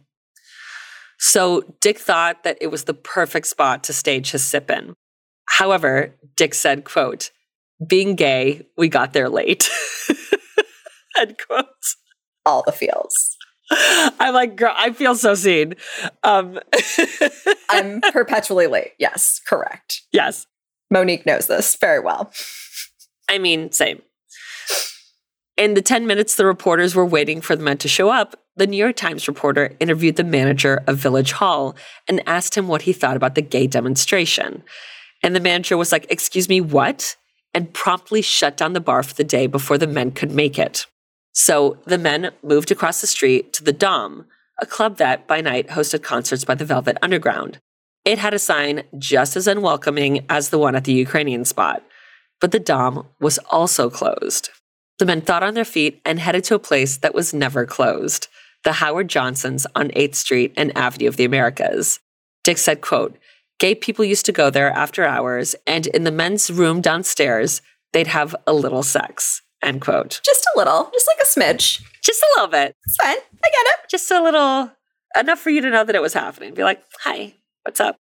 So Dick thought that it was the perfect spot to stage his sip in. However, Dick said, quote, being gay, we got there late. end quote all the feels. I'm like, girl, I feel so seen. Um, I'm perpetually late. Yes, correct. Yes. Monique knows this very well. I mean, same. In the 10 minutes the reporters were waiting for the men to show up, the New York Times reporter interviewed the manager of Village Hall and asked him what he thought about the gay demonstration. And the manager was like, Excuse me, what? And promptly shut down the bar for the day before the men could make it. So the men moved across the street to the Dom, a club that by night hosted concerts by the Velvet Underground. It had a sign just as unwelcoming as the one at the Ukrainian spot, but the Dom was also closed. The men thought on their feet and headed to a place that was never closed, the Howard Johnsons on 8th Street and Avenue of the Americas. Dick said, quote, Gay people used to go there after hours, and in the men's room downstairs, they'd have a little sex. End quote. Just a little, just like a smidge. Just a little bit. It's fine. I get it. Just a little, enough for you to know that it was happening. Be like, hi, what's up?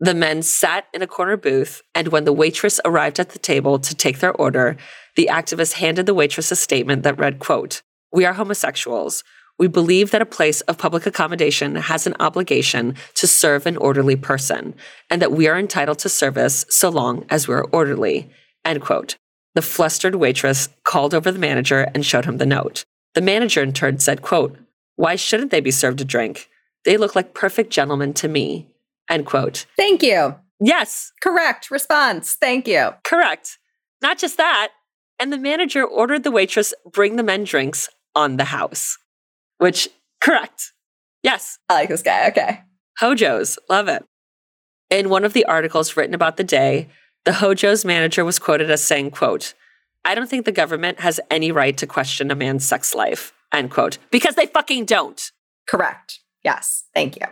The men sat in a corner booth, and when the waitress arrived at the table to take their order, the activist handed the waitress a statement that read, quote, We are homosexuals. We believe that a place of public accommodation has an obligation to serve an orderly person, and that we are entitled to service so long as we're orderly. End quote. The flustered waitress called over the manager and showed him the note. The manager in turn said, quote, Why shouldn't they be served a drink? They look like perfect gentlemen to me. End quote. Thank you. Yes. Correct response. Thank you. Correct. Not just that. And the manager ordered the waitress bring the men drinks on the house, which, correct. Yes. I like this guy. Okay. Hojo's. Love it. In one of the articles written about the day, the Hojo's manager was quoted as saying, quote, I don't think the government has any right to question a man's sex life, end quote, because they fucking don't. Correct. Yes. Thank you.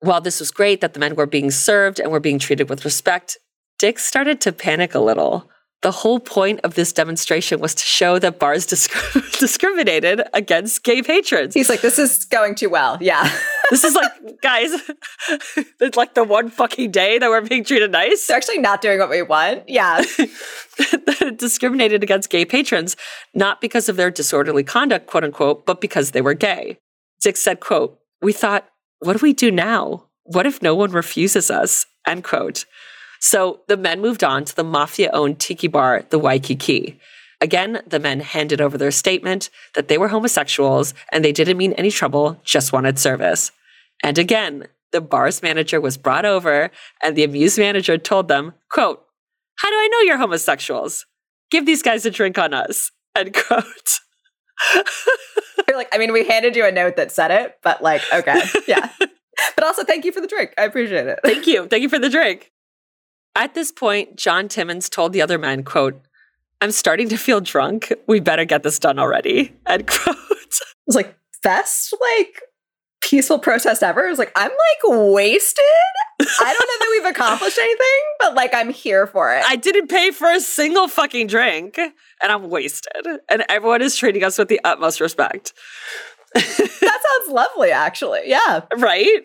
While this was great that the men were being served and were being treated with respect, Dick started to panic a little. The whole point of this demonstration was to show that bars disc- discriminated against gay patrons. He's like, this is going too well. Yeah. this is like, guys, it's like the one fucking day that we're being treated nice. They're actually not doing what we want. Yeah. discriminated against gay patrons, not because of their disorderly conduct, quote unquote, but because they were gay. Dick said, quote, we thought, what do we do now? What if no one refuses us? End quote. So the men moved on to the mafia owned tiki bar, the Waikiki. Again, the men handed over their statement that they were homosexuals and they didn't mean any trouble, just wanted service. And again, the bar's manager was brought over and the amused manager told them, quote, How do I know you're homosexuals? Give these guys a drink on us. End quote. You're like, I mean, we handed you a note that said it, but like, okay, yeah. but also, thank you for the drink. I appreciate it. Thank you. Thank you for the drink. At this point, John Timmins told the other men, quote, I'm starting to feel drunk. We better get this done already. End quote. It was like, best like peaceful protest ever. It was like, I'm like wasted. I don't know that we've accomplished anything, but like I'm here for it. I didn't pay for a single fucking drink and I'm wasted. And everyone is treating us with the utmost respect. that sounds lovely, actually. Yeah. Right?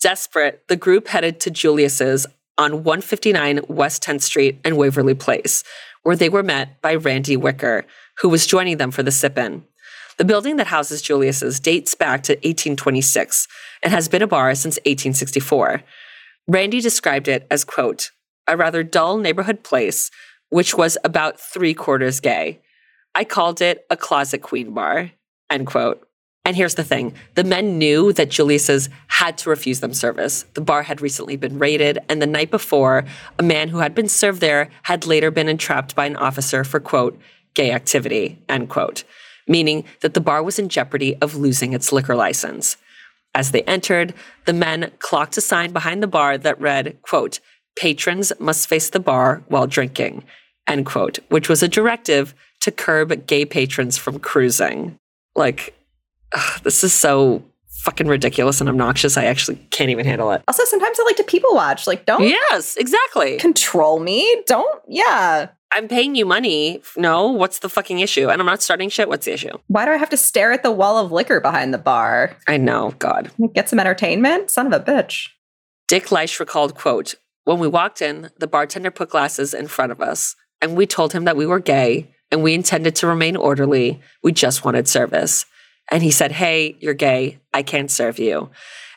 Desperate, the group headed to Julius's on 159 West 10th Street and Waverly Place, where they were met by Randy Wicker, who was joining them for the sip in. The building that houses Julius's dates back to 1826 and has been a bar since 1864. Randy described it as, quote, a rather dull neighborhood place, which was about three quarters gay. I called it a closet queen bar, end quote. And here's the thing the men knew that Julius's had to refuse them service. The bar had recently been raided, and the night before, a man who had been served there had later been entrapped by an officer for, quote, gay activity, end quote, meaning that the bar was in jeopardy of losing its liquor license. As they entered, the men clocked a sign behind the bar that read, quote, patrons must face the bar while drinking, end quote, which was a directive to curb gay patrons from cruising. Like, ugh, this is so fucking ridiculous and obnoxious. I actually can't even handle it. Also, sometimes I like to people watch. Like, don't Yes, exactly. control me. Don't, yeah. I'm paying you money. No, what's the fucking issue? And I'm not starting shit. What's the issue? Why do I have to stare at the wall of liquor behind the bar? I know, God. Get some entertainment? Son of a bitch. Dick Leitsch recalled, quote, When we walked in, the bartender put glasses in front of us, and we told him that we were gay and we intended to remain orderly. We just wanted service. And he said, Hey, you're gay. I can't serve you.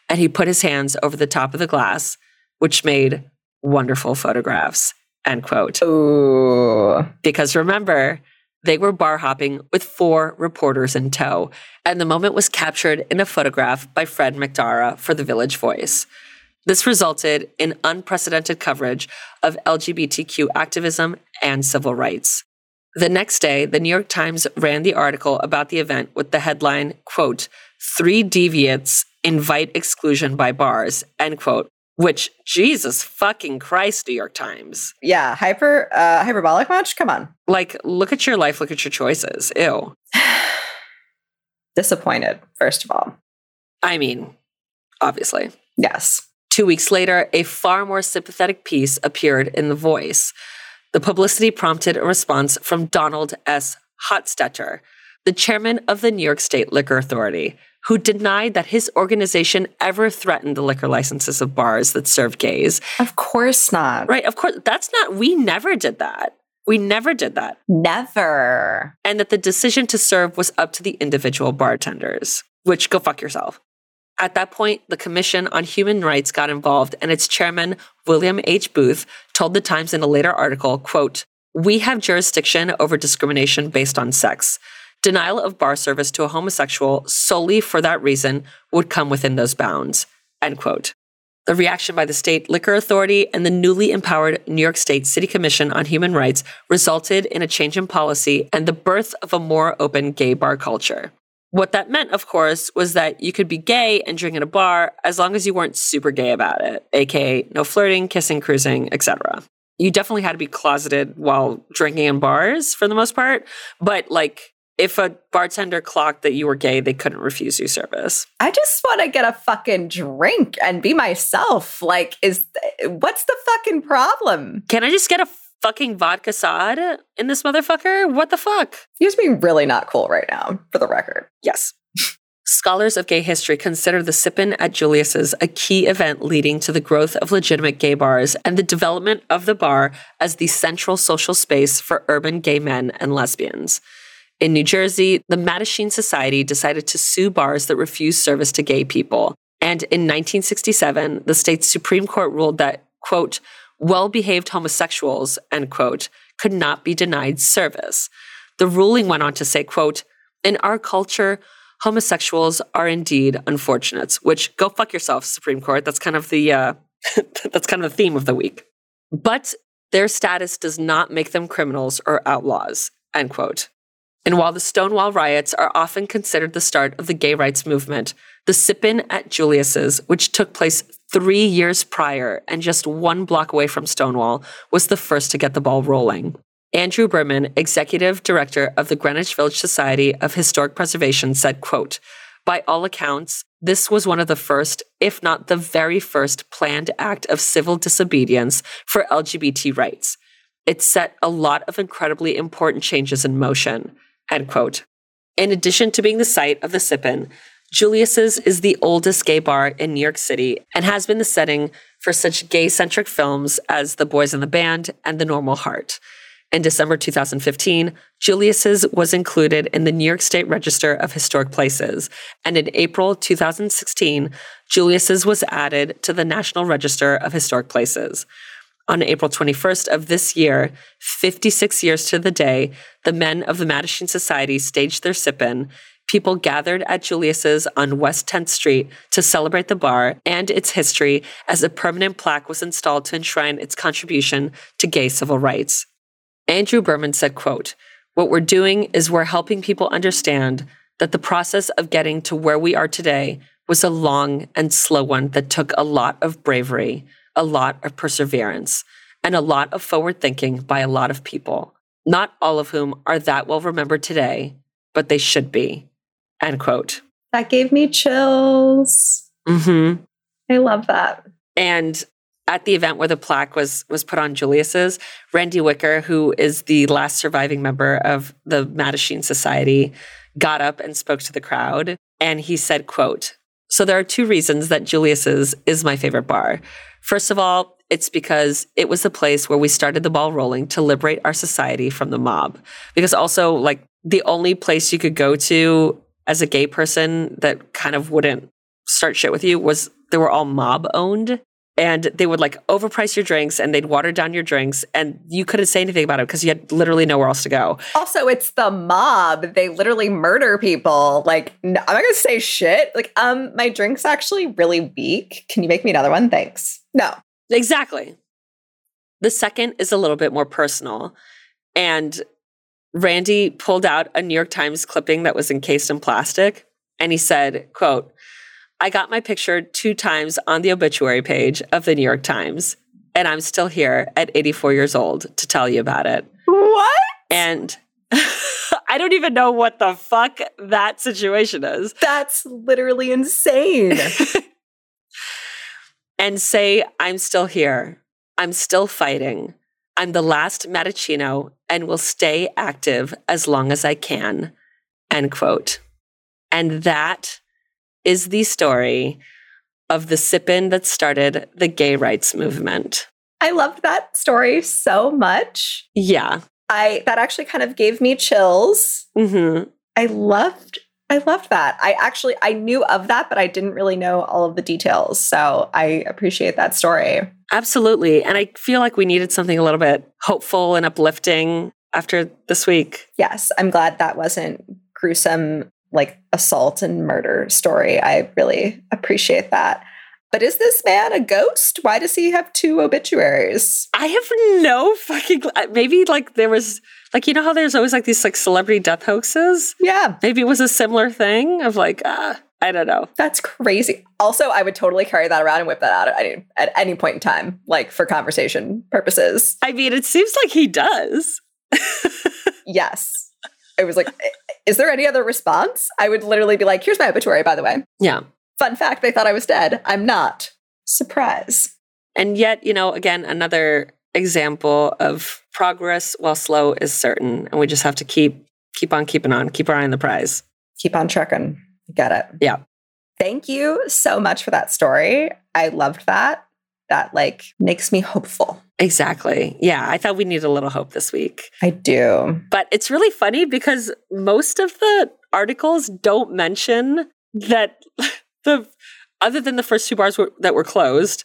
And he put his hands over the top of the glass, which made wonderful photographs. End quote. Ooh. Because remember, they were bar hopping with four reporters in tow, and the moment was captured in a photograph by Fred McDarrah for the Village Voice. This resulted in unprecedented coverage of LGBTQ activism and civil rights. The next day, the New York Times ran the article about the event with the headline, quote, Three Deviants Invite Exclusion by Bars, end quote, which, Jesus fucking Christ, New York Times. Yeah. Hyper, uh, hyperbolic much? Come on. Like, look at your life, look at your choices. Ew. Disappointed, first of all. I mean, obviously. Yes. Two weeks later, a far more sympathetic piece appeared in The Voice. The publicity prompted a response from Donald S. Hostetter, the chairman of the New York State Liquor Authority, who denied that his organization ever threatened the liquor licenses of bars that serve gays. Of course not. Right, of course, that's not, we never did that. We never did that. Never. And that the decision to serve was up to the individual bartenders, which go fuck yourself. At that point, the Commission on Human Rights got involved, and its chairman, William H. Booth, told the Times in a later article, quote, We have jurisdiction over discrimination based on sex. Denial of bar service to a homosexual solely for that reason would come within those bounds. End quote. The reaction by the state liquor authority and the newly empowered New York State City Commission on Human Rights resulted in a change in policy and the birth of a more open gay bar culture. What that meant, of course, was that you could be gay and drink in a bar as long as you weren't super gay about it, aka no flirting, kissing, cruising, etc. You definitely had to be closeted while drinking in bars for the most part, but like if a bartender clocked that you were gay, they couldn't refuse you service. I just want to get a fucking drink and be myself. Like, is what's the fucking problem? Can I just get a fucking vodka sod in this motherfucker? What the fuck? Just being really not cool right now, for the record. Yes. Scholars of gay history consider the Sip-in at Julius's a key event leading to the growth of legitimate gay bars and the development of the bar as the central social space for urban gay men and lesbians. In New Jersey, the Mattachine Society decided to sue bars that refused service to gay people. And in 1967, the state's Supreme Court ruled that, quote, well behaved homosexuals, end quote, could not be denied service. The ruling went on to say, quote, in our culture, homosexuals are indeed unfortunates, which go fuck yourself, Supreme Court. That's kind of the uh, that's kind of the theme of the week. But their status does not make them criminals or outlaws, end quote. And while the Stonewall riots are often considered the start of the gay rights movement, the Sip-in at Julius's, which took place three years prior and just one block away from Stonewall, was the first to get the ball rolling. Andrew Berman, executive director of the Greenwich Village Society of Historic Preservation, said, quote, by all accounts, this was one of the first, if not the very first, planned act of civil disobedience for LGBT rights. It set a lot of incredibly important changes in motion. End quote. In addition to being the site of the Sip-in, Julius's is the oldest gay bar in New York City and has been the setting for such gay centric films as The Boys in the Band and The Normal Heart. In December 2015, Julius's was included in the New York State Register of Historic Places, and in April 2016, Julius's was added to the National Register of Historic Places. On April 21st of this year, 56 years to the day, the men of the Mattachine Society staged their sip-in. People gathered at Julius's on West 10th Street to celebrate the bar and its history as a permanent plaque was installed to enshrine its contribution to gay civil rights. Andrew Berman said, quote, what we're doing is we're helping people understand that the process of getting to where we are today was a long and slow one that took a lot of bravery, a lot of perseverance, and a lot of forward thinking by a lot of people, not all of whom are that well remembered today, but they should be. End quote. That gave me chills. Mm-hmm. I love that. And at the event where the plaque was was put on Julius's, Randy Wicker, who is the last surviving member of the Mattachine Society, got up and spoke to the crowd. And he said, quote, so there are two reasons that Julius's is my favorite bar. First of all, it's because it was the place where we started the ball rolling to liberate our society from the mob. Because also, like, the only place you could go to as a gay person that kind of wouldn't start shit with you was they were all mob owned and they would like overprice your drinks and they'd water down your drinks and you couldn't say anything about it because you had literally nowhere else to go. Also, it's the mob. They literally murder people. Like, no, I'm not gonna say shit. Like, um, my drink's actually really weak. Can you make me another one? Thanks. No. Exactly. The second is a little bit more personal. And Randy pulled out a New York Times clipping that was encased in plastic and he said, quote, I got my picture two times on the obituary page of the New York Times, and I'm still here at 84 years old to tell you about it. What? And I don't even know what the fuck that situation is. That's literally insane. and say, I'm still here. I'm still fighting. I'm the last Mattachino and will stay active as long as I can. End quote. And that is the story of the sip-in that started the gay rights movement. I loved that story so much. Yeah. I that actually kind of gave me chills. Mm-hmm. I loved I loved that. I actually I knew of that, but I didn't really know all of the details. So I appreciate that story. Absolutely. And I feel like we needed something a little bit hopeful and uplifting after this week. Yes. I'm glad that wasn't gruesome like assault and murder story. I really appreciate that. But is this man a ghost? Why does he have two obituaries? I have no fucking. uh, Maybe like there was like you know how there's always like these like celebrity death hoaxes. Yeah, Maybe it was a similar thing of like uh, I don't know. that's crazy. Also, I would totally carry that around and whip that out at any, at any point in time, like for conversation purposes. I mean, it seems like he does. Yes. I was like, is there any other response? I would literally be like, here's my obituary, by the way. Yeah. Fun fact, they thought I was dead. I'm not. Surprise. And yet, you know, again, another example of progress while slow is certain, and we just have to keep keep on keeping on, keep our eye on the prize. Keep on trucking. Get it. Yeah. Thank you so much for that story. I loved that. That like makes me hopeful. Exactly. Yeah, I thought we needed a little hope this week. I do. But it's really funny because most of the articles don't mention that the other than the first two bars were, that were closed,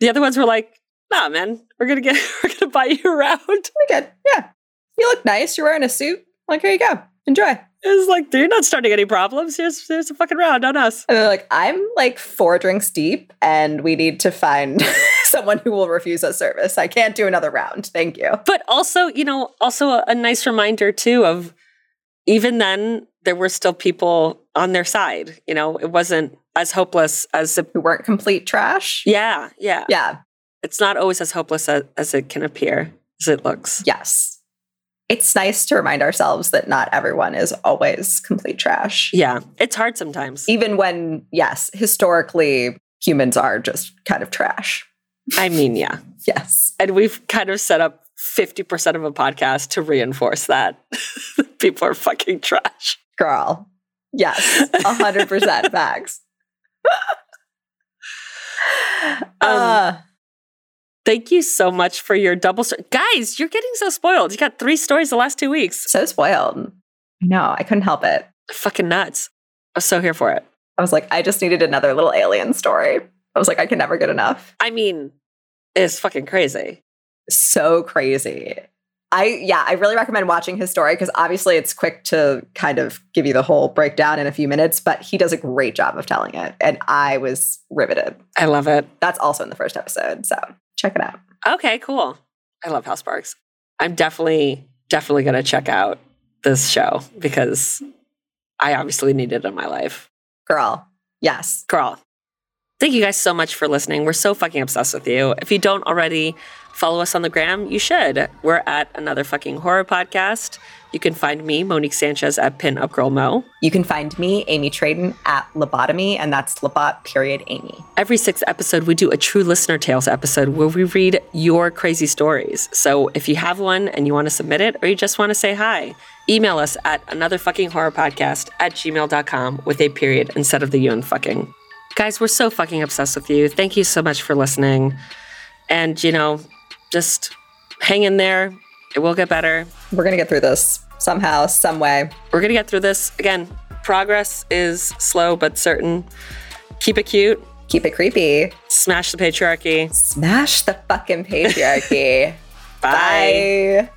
the other ones were like, "Nah, man, we're gonna get we're gonna buy you around." We're good. Yeah. You look nice. You're wearing a suit. Like, here you go. Enjoy. It's like you're not starting any problems. Here's here's a fucking round on us. And they're like, I'm like four drinks deep, and we need to find someone who will refuse us service. I can't do another round. Thank you. But also, you know, also a, a nice reminder too of even then there were still people on their side. You know, it wasn't as hopeless as it, we weren't complete trash. yeah, yeah, Yeah. It's not always as hopeless as, as it can appear, as it looks. Yes. It's nice to remind ourselves that not everyone is always complete trash. Yeah, it's hard sometimes. Even when, yes, historically, humans are just kind of trash. I mean, yeah. Yes. And we've kind of set up 50% of a podcast to reinforce that. People are fucking trash. Girl. Yes. 100% facts. uh, Thank you so much for your double story. Guys, you're getting so spoiled. You got three stories the last two weeks. so spoiled. No, I couldn't help it. Fucking nuts. I was so here for it. I was like, I just needed another little alien story. I was like, I can never get enough. I mean, it's fucking crazy. So crazy. I yeah, I really recommend watching his story because obviously it's quick to kind of give you the whole breakdown in a few minutes, but he does a great job of telling it. And I was riveted. I love it. That's also in the first episode. So check it out. Okay, cool. I love Hal Sparks. I'm definitely, definitely going to check out this show because I obviously need it in my life. Girl. Yes. Girl, thank you guys so much for listening. We're so fucking obsessed with you. If you don't already follow us on the gram, you should. We're at another fucking horror podcast. You can find me, Monique Sanchez, at Pin Up Girl Mo. You can find me, Amy Traden, at Lobotomy, and that's Lobot period Amy. Every sixth episode, we do a True Listener Tales episode where we read your crazy stories. So if you have one and you want to submit it or you just want to say hi, email us at another fucking horror podcast at gmail.com with a period instead of the you and fucking. Guys, we're so fucking obsessed with you. Thank you so much for listening. And, you know, just hang in there. It will get better. We're gonna get through this somehow, some way. We're going to get through this. Again, progress is slow but certain. Keep it cute. Keep it creepy. Smash the patriarchy. Smash the fucking patriarchy. Bye. Bye.